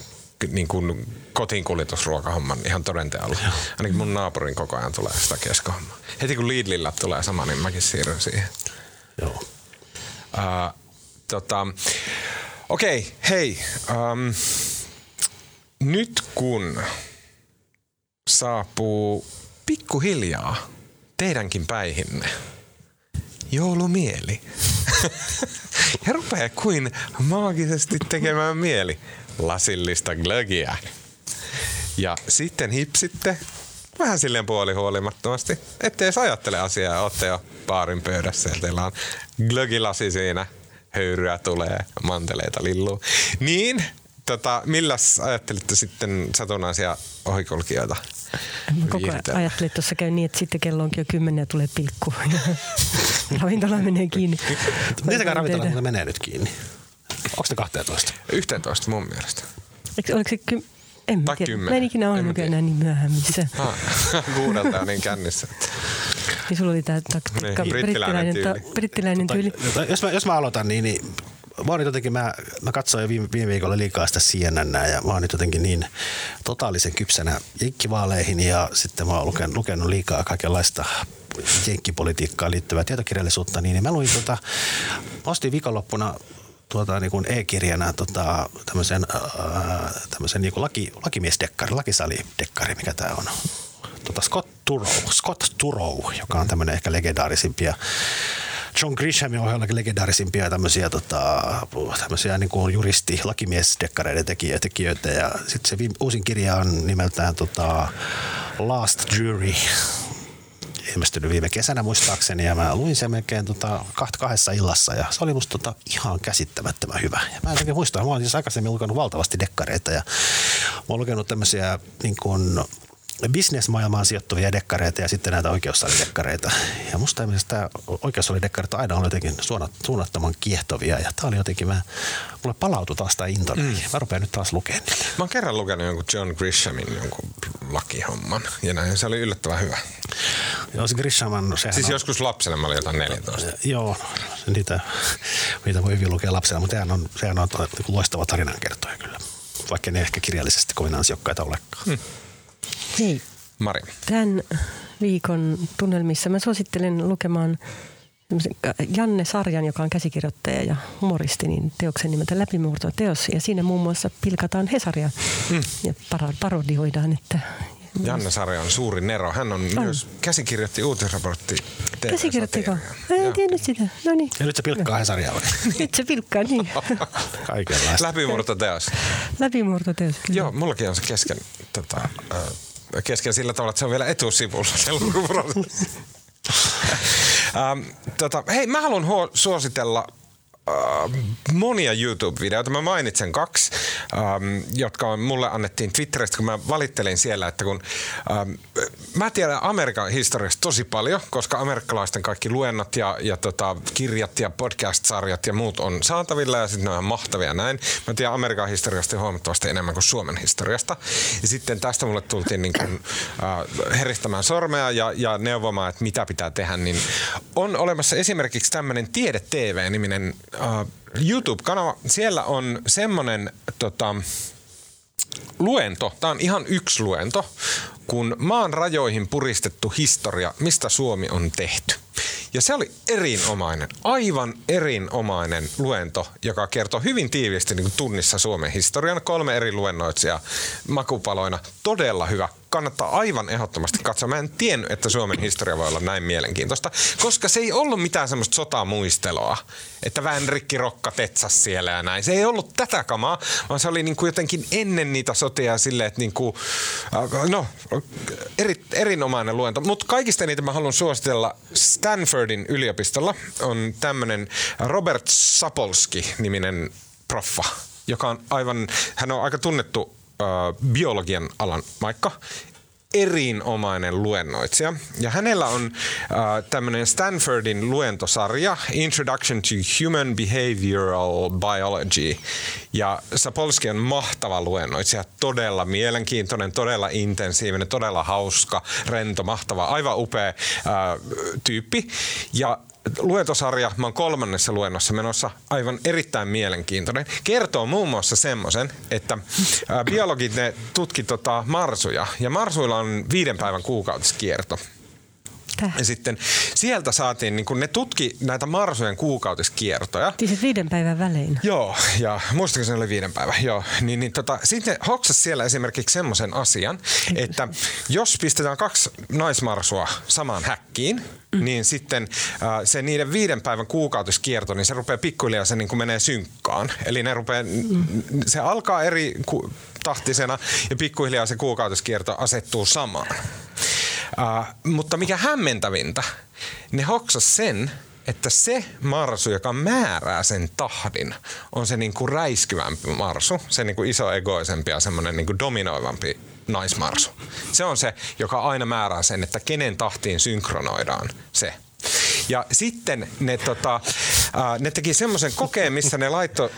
niin kuin kotiinkuljetusruokahomman ihan todenteolla. Ainakin mun naapurin koko ajan tulee sitä keskohommaa. Heti kun Lidlillä tulee sama, niin mäkin siirryn siihen. Joo. Uh, tota, Okei, okay, hei. Um, nyt kun saapuu pikkuhiljaa teidänkin päihinne joulumieli. [laughs] ja rupeaa kuin maagisesti tekemään mieli lasillista glögiä. Ja sitten hipsitte vähän silleen puolihuolimattomasti, ettei edes ajattele asiaa ootte jo baarin pöydässä ja teillä on glögilasi siinä, höyryä tulee, manteleita lilluu. Niin, tota, milläs ajattelitte sitten satunnaisia ohikulkijoita? Mä koko ajan ajattelin, että tuossa käy niin, että sitten kello onkin jo kymmenen ja tulee pilkku. [laughs] Ravintola menee kiinni. Miten se ravintola muuten menee nyt kiinni? Onko ne 12? 11 mun mielestä. Eikö, oliko se ky- en mä Tai tiedä. kymmenen. Mä en ikinä ole tiedä. enää niin myöhään. Mitä? [laughs] Ah, kuudelta on niin kännissä. Niin sulla oli tämä taktiikka, Niin, brittiläinen tyyli. ta- brittiläinen tyyli. Tota, jos, mä, jos mä aloitan, niin, niin mä oon jotenkin, mä, mä katsoin jo viime, viime viikolla liikaa sitä CNN ja mä oon nyt jotenkin niin totaalisen kypsänä jenkkivaaleihin ja sitten mä oon lukenut, lukenut liikaa kaikenlaista jenkkipolitiikkaan liittyvää tietokirjallisuutta, niin mä luin tota, ostin viikonloppuna tuota, niin kuin e-kirjana tota, tämmöisen, ää, tämmöisen niin kuin laki, lakimiesdekkari, lakisalidekkari, mikä tämä on. Tota Scott Turow, Scott Turow, joka on tämmöinen ehkä legendaarisimpia John Grishamin ohella legendaarisimpia tämmöisiä, tota, tämmöisiä niin kuin juristi, lakimiesdekkareiden tekijöitä, tekijöitä. Ja sitten se viime, uusin kirja on nimeltään tota, Last Jury ilmestynyt viime kesänä muistaakseni ja mä luin sen melkein tota, kahdessa illassa ja se oli musta tota, ihan käsittämättömän hyvä. Ja mä en oikein muista, mä olen siis aikaisemmin lukenut valtavasti dekkareita ja mä oon lukenut tämmöisiä niin kuin bisnesmaailmaan sijoittuvia dekkareita ja sitten näitä oikeussalidekkareita. Ja musta esimerkiksi tämä oikeussalidekkarit on aina ollut jotenkin suunnat, suunnattoman kiehtovia ja tää oli jotenkin, mä, mulle palautui taas tämä into. Mm. Mä rupean nyt taas lukemaan niitä. Mä oon kerran lukenut jonkun John Grishamin jonkun lakihomman ja näin. Se oli yllättävän hyvä. Joo, se Grishaman, sehän Siis on, joskus lapsena mä olin jotain 14. Joo, niitä, niitä voi hyvin lukea lapsena, mutta sehän on, sehän on loistava tarinankertoja kyllä. Vaikka ne ehkä kirjallisesti kovin ansiokkaita olekaan. Hmm. Hei, Mari. tämän viikon tunnelmissa mä suosittelen lukemaan semmoisen Janne Sarjan, joka on käsikirjoittaja ja humoristi, niin teoksen nimeltä Läpimurto teos. Ja siinä muun muassa pilkataan Hesaria mm. ja parodioidaan, että Janne Sarja on suuri nero. Hän on, on. myös käsikirjoitti uutisraportti. Käsikirjoittiko? En tiennyt sitä. No niin. Ja nyt se pilkkaa Hesaria vai? [laughs] nyt se pilkkaa, niin. [laughs] Kaikenlaista. Läpimurtoteos. Läpimurtoteos, kyllä. Joo, mullakin on se kesken, tota, kesken sillä tavalla, että se on vielä etusivulla se lukuprosessi. [laughs] ähm, tota, hei, mä haluan huo- suositella äh, monia YouTube-videoita. Mä mainitsen kaksi, ähm, jotka mulle annettiin Twitteristä, kun mä valittelin siellä, että kun ähm, mä tiedän Amerikan historiasta tosi paljon, koska amerikkalaisten kaikki luennot ja, ja tota, kirjat ja podcast-sarjat ja muut on saatavilla ja sitten ne on mahtavia näin. Mä tiedän Amerikan historiasta huomattavasti enemmän kuin Suomen historiasta. Ja sitten tästä mulle tultiin niin kuin, äh, heristämään sormea ja, ja neuvomaan, että mitä pitää tehdä, niin on olemassa esimerkiksi tämmöinen Tiede TV-niminen uh, YouTube-kanava. Siellä on semmoinen tota, luento, tämä on ihan yksi luento, kun maan rajoihin puristettu historia, mistä Suomi on tehty. Ja se oli erinomainen, aivan erinomainen luento, joka kertoo hyvin tiiviisti niin tunnissa Suomen historian. Kolme eri luennoitsijaa makupaloina. Todella hyvä. Kannattaa aivan ehdottomasti katsoa. Mä en tiennyt, että Suomen historia voi olla näin mielenkiintoista, koska se ei ollut mitään semmoista sotamuistelua, että vähän rikki rokka tetsas siellä ja näin. Se ei ollut tätä kamaa, vaan se oli niin kuin jotenkin ennen niitä sotia silleen, että niin kuin, no, eri, erinomainen luento. Mutta kaikista niitä mä haluan suositella Stanfordin yliopistolla on tämmöinen Robert Sapolski-niminen proffa, joka on aivan, hän on aika tunnettu äh, biologian alan maikka erinomainen luennoitsija. Ja hänellä on äh, tämmöinen Stanfordin luentosarja Introduction to Human Behavioral Biology. Ja Sapolski on mahtava luennoitsija, todella mielenkiintoinen, todella intensiivinen, todella hauska, rento, mahtava, aivan upea äh, tyyppi. Ja luentosarja, mä oon kolmannessa luennossa menossa, aivan erittäin mielenkiintoinen. Kertoo muun muassa semmoisen, että biologit ne tutki tota marsuja ja marsuilla on viiden päivän kuukautiskierto. Täh. Ja sitten sieltä saatiin, niin kun ne tutki näitä marsujen kuukautiskiertoja. Siis viiden päivän välein. Joo, ja muistako se oli viiden päivän? Joo, niin, niin tota, sitten hoksas siellä esimerkiksi semmoisen asian, että jos pistetään kaksi naismarsua samaan häkkiin, mm. niin sitten äh, se niiden viiden päivän kuukautiskierto, niin se rupeaa pikkuhiljaa se niin kuin menee synkkaan. Eli ne rupeaa, mm. se alkaa eri ku, tahtisena ja pikkuhiljaa se kuukautiskierto asettuu samaan. Uh, mutta mikä hämmentävintä, ne hoksas sen, että se marsu, joka määrää sen tahdin, on se niinku räiskyvämpi marsu, se niinku isoegoisempi ja semmoinen niinku dominoivampi naismarsu. Se on se, joka aina määrää sen, että kenen tahtiin synkronoidaan se. Ja sitten ne, tota, ne teki semmoisen kokeen, missä ne laittoi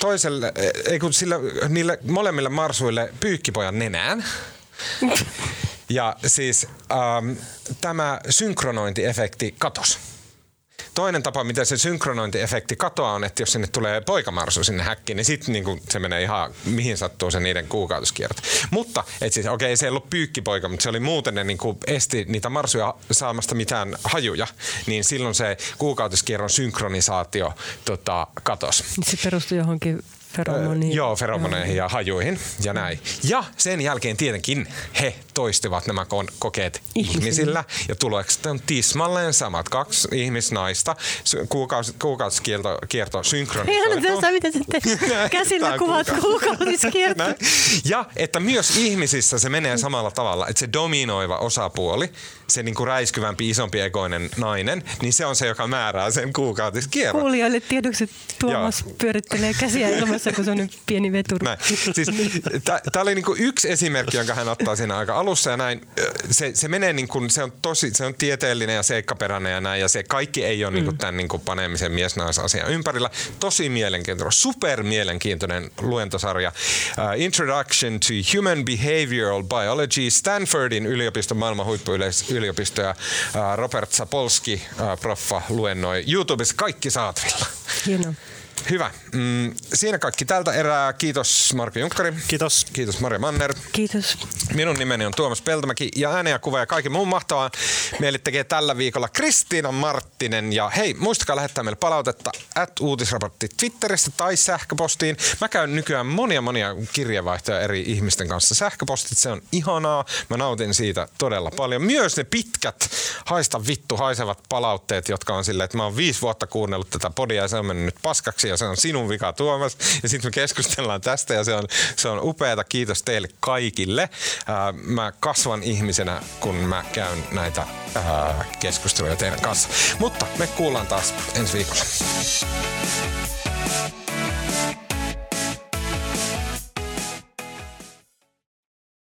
toiselle, ei kun sillä, niille molemmille marsuille pyykkipojan nenään. Ja siis ähm, tämä synkronointiefekti katos. Toinen tapa, miten se synkronointiefekti katoaa on, että jos sinne tulee poikamarsu sinne häkkiin, niin sitten niin se menee ihan mihin sattuu se niiden kuukautiskierto. Mutta, et siis, okei, se ei ollut pyykkipoika, mutta se oli muuten ne niin kuin esti niitä marsuja saamasta mitään hajuja, niin silloin se kuukautiskierron synkronisaatio tota, katos. Se perustui johonkin feromoniin. Joo, feromoneihin ja hajuihin ja näin. Ja sen jälkeen tietenkin he toistivat nämä kon- kokeet ihmisillä. ihmisillä ja tulokset on tismalleen samat. Kaksi ihmisnaista, kuukausi, kuukautiskierto kierto synkronisoitu. Ihan tässä, mitä sitten [laughs] käsillä kuvat kuukautiskierto. Ja että myös ihmisissä se menee samalla tavalla, että se dominoiva osapuoli, se niinku räiskyvämpi, isompi egoinen nainen, niin se on se, joka määrää sen kuukautiskierron. Kuulijoille tiedoksi Tuomas Joo. pyörittelee käsiä ilmassa, kun se on nyt pieni veturi. Siis, Tämä oli niinku yksi esimerkki, jonka hän ottaa siinä aika alussa ja näin. Se, se menee niinku, se on tosi, se on tieteellinen ja seikkaperäinen ja näin ja se kaikki ei ole niinku mm. niinku tämän niinku paneemisen mies-naisasian ympärillä. Tosi mielenkiintoinen, super mielenkiintoinen luentosarja. Uh, Introduction to Human Behavioral Biology, Stanfordin yliopiston maailman huippuyliopisto ja uh, Robert Sapolski, uh, proffa, luennoi YouTubessa kaikki saatavilla. Hienoa. Hyvä. Mm, siinä kaikki tältä erää. Kiitos Marko Junkkari. Kiitos. Kiitos Maria Manner. Kiitos. Minun nimeni on Tuomas Peltomäki ja ääne ja kuva ja kaikki muun mahtavaa. Meille tekee tällä viikolla Kristiina Marttinen. Ja hei, muistakaa lähettää meille palautetta at uutisraportti Twitteristä tai sähköpostiin. Mä käyn nykyään monia monia kirjeenvaihtoja eri ihmisten kanssa. Sähköpostit, se on ihanaa. Mä nautin siitä todella paljon. Myös ne pitkät haista vittu haisevat palautteet, jotka on silleen, että mä oon viisi vuotta kuunnellut tätä podia ja se on mennyt nyt paskaksi ja se on sinun vika Tuomas. Ja sitten me keskustellaan tästä ja se on, se on upeata. Kiitos teille kaikille. Ää, mä kasvan ihmisenä, kun mä käyn näitä ää, keskusteluja teidän kanssa. Mutta me kuullaan taas ensi viikolla.